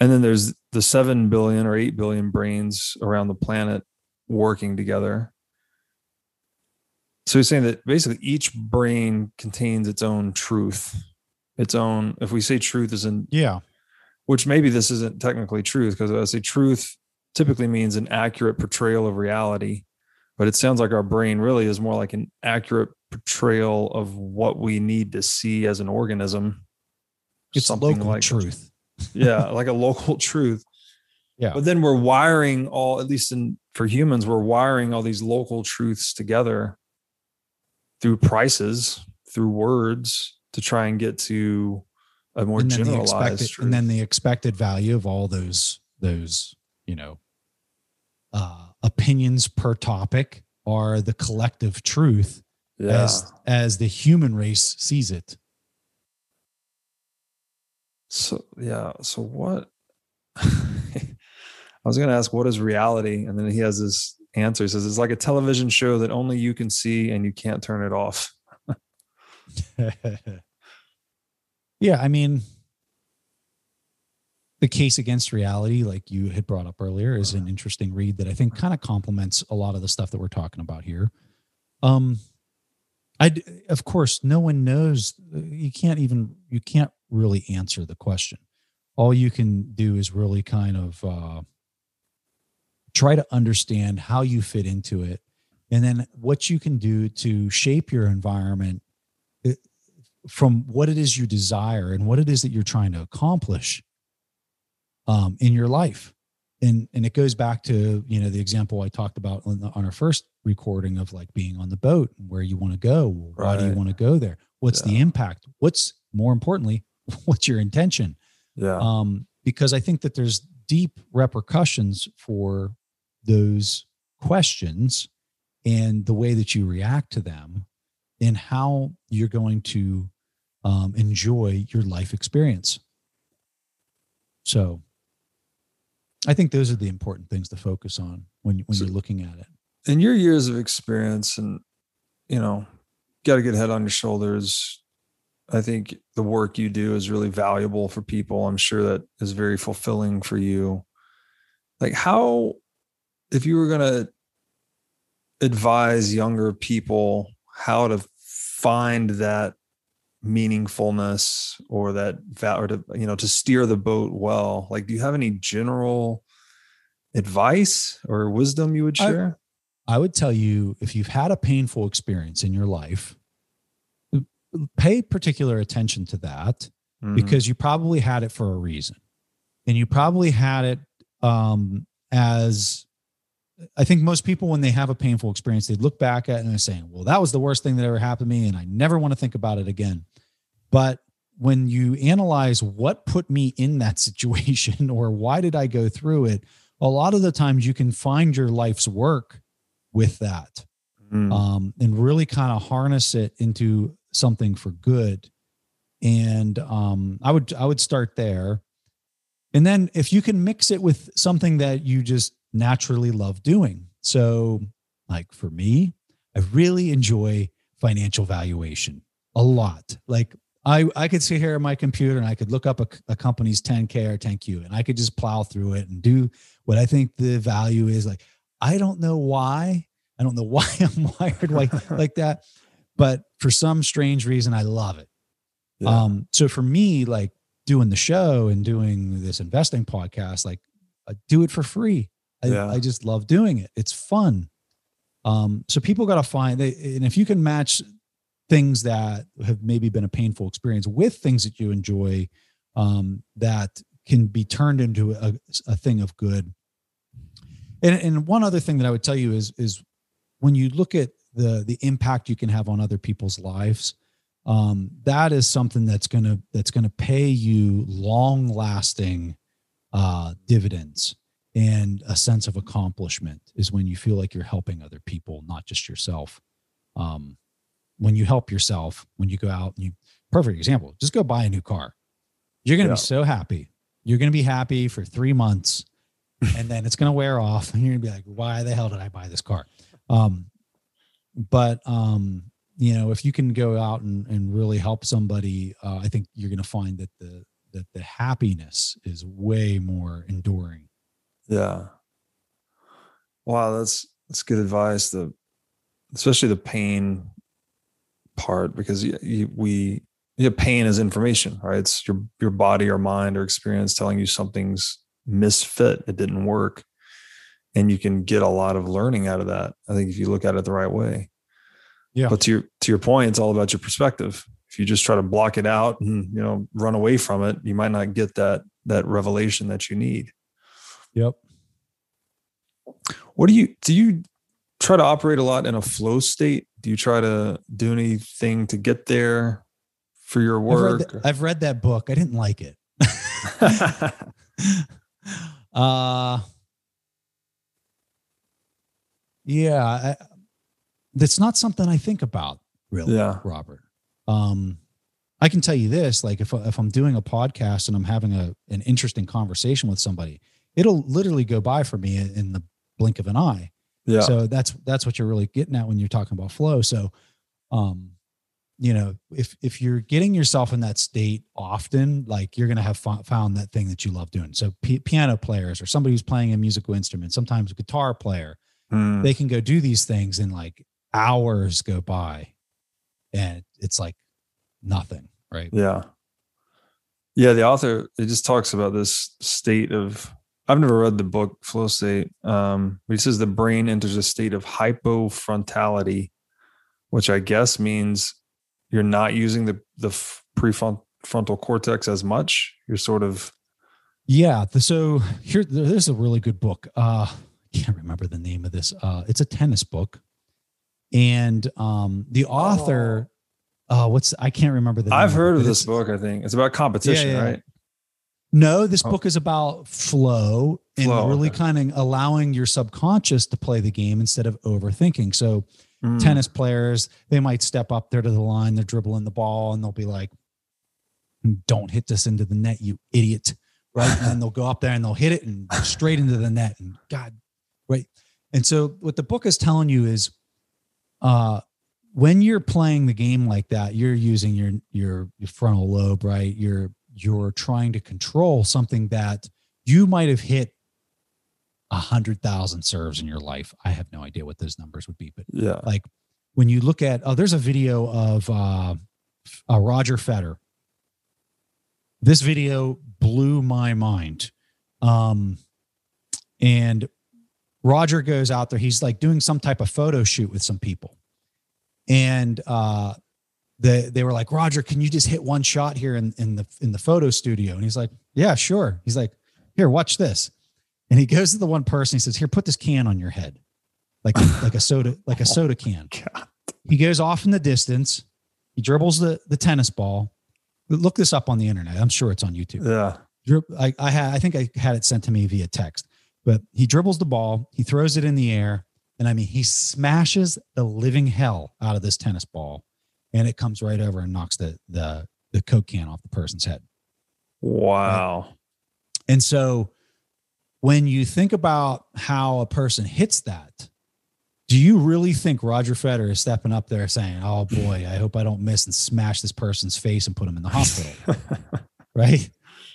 and then there's the 7 billion or 8 billion brains around the planet working together. So he's saying that basically each brain contains its own truth, its own. If we say truth isn't, yeah. which maybe this isn't technically truth, because I say truth typically means an accurate portrayal of reality, but it sounds like our brain really is more like an accurate portrayal of what we need to see as an organism. It's local truth. yeah, like a local truth. Yeah. But then we're wiring all, at least in for humans, we're wiring all these local truths together through prices, through words to try and get to a more and then the generalized expected truth. and then the expected value of all those those you know uh opinions per topic are the collective truth yeah. as as the human race sees it So yeah. So what? I was going to ask, what is reality? And then he has this answer. He says it's like a television show that only you can see and you can't turn it off. yeah i mean the case against reality like you had brought up earlier is an interesting read that i think kind of complements a lot of the stuff that we're talking about here. Um i of course no one knows you can't even you can't really answer the question. All you can do is really kind of uh, try to understand how you fit into it and then what you can do to shape your environment eh, from what it is you desire and what it is that you're trying to accomplish um, in your life. And and it goes back to you know the example i talked about on, the, on our first recording of like being on the boat and where you want to go why right. do you want to go there? What's yeah. the impact? What's more importantly what's your intention? Yeah. Um because i think that there's deep repercussions for those questions and the way that you react to them and how you're going to um, enjoy your life experience. So I think those are the important things to focus on when when so, you're looking at it. In your years of experience, and you know, got a good head on your shoulders. I think the work you do is really valuable for people. I'm sure that is very fulfilling for you. Like how, if you were going to advise younger people how to find that meaningfulness or that or to you know to steer the boat well. Like do you have any general advice or wisdom you would share? I, I would tell you if you've had a painful experience in your life pay particular attention to that mm-hmm. because you probably had it for a reason. And you probably had it um as I think most people, when they have a painful experience, they look back at it and they're saying, well, that was the worst thing that ever happened to me. And I never want to think about it again. But when you analyze what put me in that situation or why did I go through it, a lot of the times you can find your life's work with that mm. um, and really kind of harness it into something for good. And um, I would I would start there. And then if you can mix it with something that you just naturally love doing. So, like for me, I really enjoy financial valuation a lot. Like I, I could sit here on my computer and I could look up a, a, company's 10K or 10Q and I could just plow through it and do what I think the value is. Like, I don't know why. I don't know why I'm wired like, like that. But for some strange reason, I love it. Yeah. Um, so for me, like doing the show and doing this investing podcast, like I do it for free. I, yeah. I just love doing it. It's fun. Um, so people got to find they, and if you can match things that have maybe been a painful experience with things that you enjoy, um, that can be turned into a, a thing of good. And, and one other thing that I would tell you is, is when you look at the, the impact you can have on other people's lives, um, that is something that's going to, that's going to pay you long lasting, uh, dividends and a sense of accomplishment is when you feel like you're helping other people, not just yourself. Um, when you help yourself, when you go out and you, perfect example, just go buy a new car. You're going to yeah. be so happy. You're going to be happy for three months and then it's going to wear off and you're going to be like, why the hell did I buy this car? Um, but, um, you know, if you can go out and, and really help somebody, uh, I think you're going to find that the, that the happiness is way more enduring yeah. Wow, that's that's good advice. The especially the pain part because you, you, we yeah, pain is information, right? It's your your body or mind or experience telling you something's misfit, it didn't work, and you can get a lot of learning out of that. I think if you look at it the right way. Yeah. But to your to your point, it's all about your perspective. If you just try to block it out and you know run away from it, you might not get that that revelation that you need. Yep. What do you do you try to operate a lot in a flow state? Do you try to do anything to get there for your work? I've read, I've read that book. I didn't like it. uh yeah, I, that's not something I think about really, yeah. Robert. Um I can tell you this, like if if I'm doing a podcast and I'm having a an interesting conversation with somebody, it'll literally go by for me in the blink of an eye. Yeah. So that's that's what you're really getting at when you're talking about flow. So, um, you know, if if you're getting yourself in that state often, like you're gonna have found that thing that you love doing. So p- piano players or somebody who's playing a musical instrument, sometimes a guitar player, mm. they can go do these things and like hours go by, and it's like nothing, right? Yeah. Yeah, the author it just talks about this state of I've never read the book Flow State. Um, but he says the brain enters a state of hypofrontality, which I guess means you're not using the the prefrontal cortex as much. You're sort of yeah. So here, there's a really good book. Uh, I can't remember the name of this. Uh, it's a tennis book, and um, the author. Oh. Uh, what's I can't remember the. I've heard of, this book. I think it's about competition, yeah, yeah. right? No, this oh. book is about flow, flow and really okay. kind of allowing your subconscious to play the game instead of overthinking. So, mm. tennis players, they might step up there to the line, they're dribbling the ball, and they'll be like, "Don't hit this into the net, you idiot!" Right? and then they'll go up there and they'll hit it and straight into the net. And God, right? And so, what the book is telling you is, uh, when you're playing the game like that, you're using your your, your frontal lobe, right? You're you're trying to control something that you might have hit a hundred thousand serves in your life. I have no idea what those numbers would be, but yeah, like when you look at oh, there's a video of uh, uh Roger Federer. This video blew my mind. Um, and Roger goes out there. He's like doing some type of photo shoot with some people, and uh, they they were like, Roger, can you just hit one shot here in, in the in the photo studio? And he's like, Yeah, sure. He's like, Here, watch this. And he goes to the one person, he says, Here, put this can on your head. Like like a soda, like a soda can. He goes off in the distance, he dribbles the the tennis ball. Look this up on the internet. I'm sure it's on YouTube. Yeah. I, I had I think I had it sent to me via text. But he dribbles the ball, he throws it in the air, and I mean he smashes the living hell out of this tennis ball and it comes right over and knocks the the the coke can off the person's head. Wow. Right? And so when you think about how a person hits that, do you really think Roger Federer is stepping up there saying, "Oh boy, I hope I don't miss and smash this person's face and put him in the hospital," right?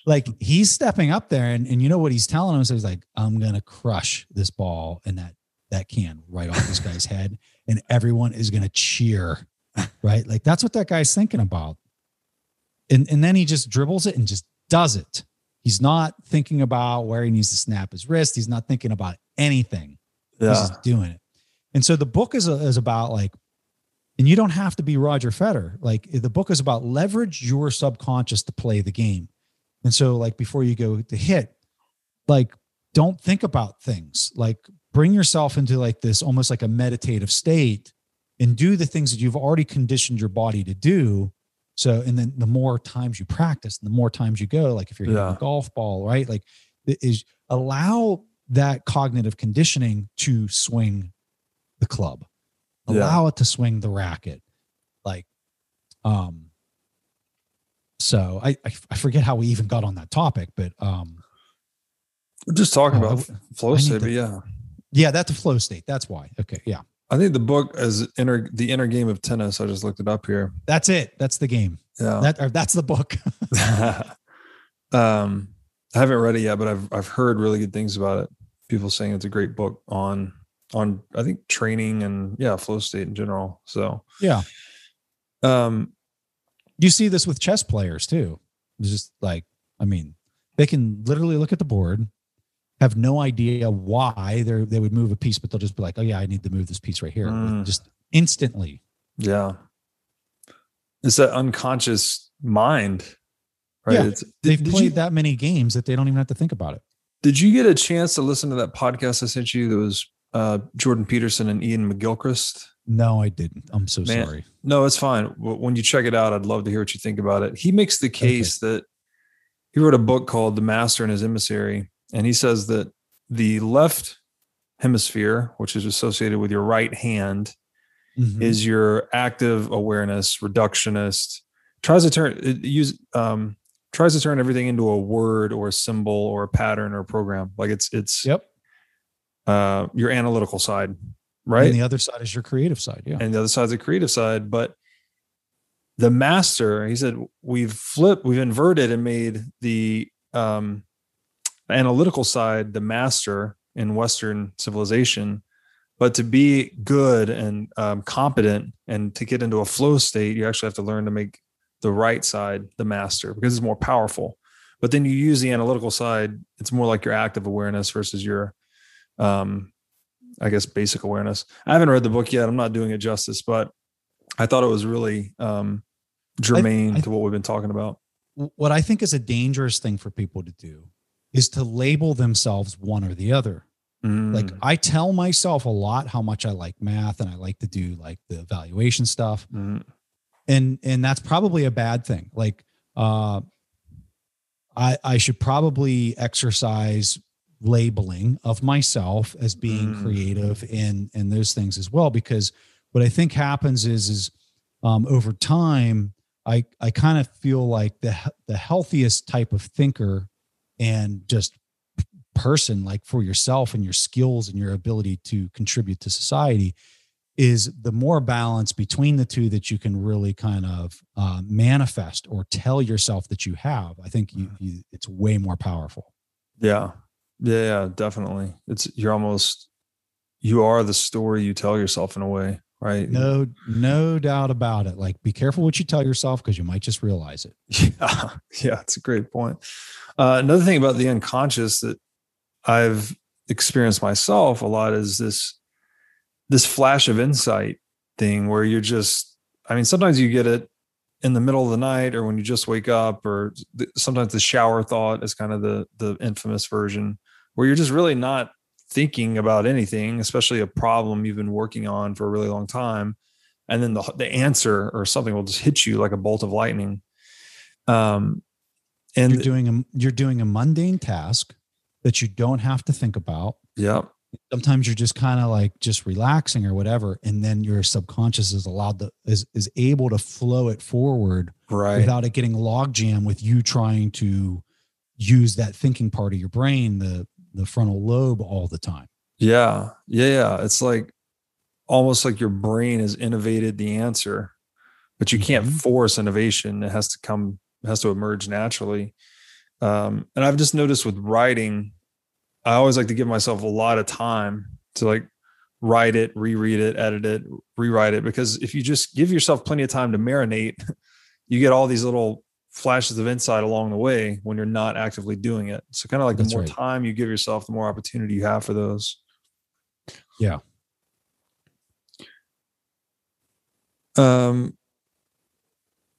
Like he's stepping up there, and, and you know what he's telling him? So he's like, "I'm gonna crush this ball and that that can right off this guy's head, and everyone is gonna cheer right? Like that's what that guy's thinking about. And, and then he just dribbles it and just does it. He's not thinking about where he needs to snap his wrist. He's not thinking about anything. Yeah. He's just doing it. And so the book is, uh, is about like, and you don't have to be Roger Federer. Like the book is about leverage your subconscious to play the game. And so like before you go to hit, like don't think about things. Like bring yourself into like this almost like a meditative state and do the things that you've already conditioned your body to do. So, and then the more times you practice, the more times you go, like if you're hitting yeah. a golf ball, right? Like is allow that cognitive conditioning to swing the club, allow yeah. it to swing the racket. Like, um, so I, I, I forget how we even got on that topic, but um, we're just talking oh, about I, flow state, but yeah, yeah, that's a flow state. That's why. Okay, yeah. I think the book is inner the inner game of tennis. I just looked it up here. That's it. That's the game. Yeah. That that's the book. um I haven't read it yet, but I've I've heard really good things about it. People saying it's a great book on on I think training and yeah, flow state in general. So yeah. Um you see this with chess players too. It's just like, I mean, they can literally look at the board, have no idea why they they would move a piece, but they'll just be like, "Oh yeah, I need to move this piece right here," mm. just instantly. Yeah, it's that unconscious mind, right? Yeah, it's, they've did, played you, that many games that they don't even have to think about it. Did you get a chance to listen to that podcast I sent you? That was uh, Jordan Peterson and Iain McGilchrist. No, I didn't. I'm so Man, sorry. No, it's fine. When you check it out, I'd love to hear what you think about it. He makes the case okay. that he wrote a book called The Master and His Emissary, and he says that the left hemisphere, which is associated with your right hand, mm-hmm. is your active awareness, reductionist, tries to turn use um tries to turn everything into a word or a symbol or a pattern or a program. Like it's it's yep. Uh your analytical side, right? And the other side is your creative side. Yeah. And the other side is the creative side. But the master, he said, we've flipped, we've inverted and made the um analytical side the master in Western civilization. But to be good and um, competent and to get into a flow state, you actually have to learn to make the right side, the master, because it's more powerful. But then you use the analytical side, it's more like your active awareness versus your um I guess basic awareness. I haven't read the book yet. I'm not doing it justice, but I thought it was really um germane I, I, to what we've been talking about. What I think is a dangerous thing for people to do is to label themselves one or the other. Mm. Like I tell myself a lot how much I like math and I like to do like the evaluation stuff. Mm. And and that's probably a bad thing. Like uh I I should probably exercise labeling of myself as being mm. creative and and those things as well because what I think happens is is um over time I I kind of feel like the the healthiest type of thinker and just person like for yourself and your skills and your ability to contribute to society is the more balance between the two that you can really kind of uh, manifest or tell yourself that you have i think you, you, it's way more powerful. Yeah yeah definitely. It's you're almost you are the story you tell yourself in a way right? No no doubt about it. Like be careful what you tell yourself because you might just realize it. Yeah yeah it's a great point. Uh, another thing about the unconscious that I've experienced myself a lot is this this flash of insight thing where you're just I mean sometimes you get it in the middle of the night or when you just wake up or sometimes the shower thought is kind of the the infamous version where you're just really not thinking about anything especially a problem you've been working on for a really long time and then the the answer or something will just hit you like a bolt of lightning um and you're doing a you're doing a mundane task that you don't have to think about. Yeah. Sometimes you're just kind of like just relaxing or whatever, and then your subconscious is allowed to is is able to flow it forward right without it getting logjam with you trying to use that thinking part of your brain, the the frontal lobe, all the time. Yeah, yeah, yeah. It's like almost like your brain has innovated the answer, but you can't mm-hmm. force innovation. It has to come, it has to emerge naturally. Um, and I've just noticed with writing, I always like to give myself a lot of time to like write it, reread it, edit it, rewrite it. Because if you just give yourself plenty of time to marinate, you get all these little flashes of insight along the way when you're not actively doing it. So kind of like That's the more right. time you give yourself, the more opportunity you have for those. Yeah. Um,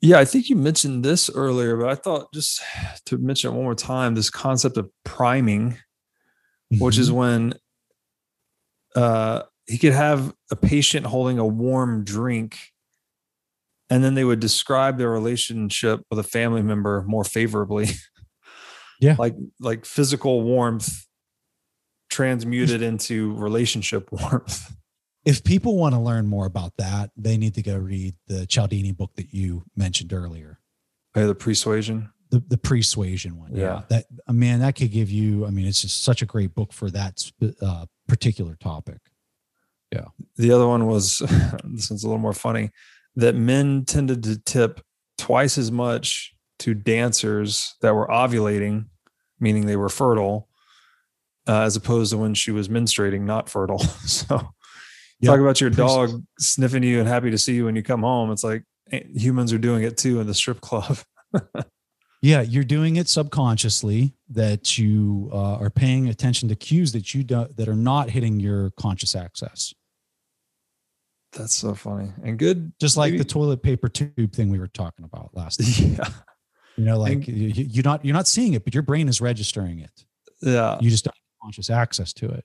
yeah, I think you mentioned this earlier, but I thought just to mention it one more time this concept of priming, mm-hmm. which is mm-hmm. when uh, he could have a patient holding a warm drink and then they would describe their relationship with a family member more favorably. Yeah. like like physical warmth transmuted into relationship warmth if people want to learn more about that, they need to go read the Cialdini book that you mentioned earlier. Hey, the persuasion. The the persuasion one. Yeah. yeah. That I mean, that could give you. I mean, it's just such a great book for that uh, particular topic. Yeah. The other one was this one's a little more funny. That men tended to tip twice as much to dancers that were ovulating, meaning they were fertile, uh, as opposed to when she was menstruating, not fertile. so yep. talk about your dog sniffing you and happy to see you when you come home. It's like eh, humans are doing it too in the strip club. yeah, you're doing it subconsciously that you uh, are paying attention to cues that you do, that are not hitting your conscious access. That's so funny and good. Just like maybe. the toilet paper tube thing we were talking about last. Time. Yeah. You know, like you, you're not you're not seeing it, but your brain is registering it. Yeah. You just don't have conscious access to it.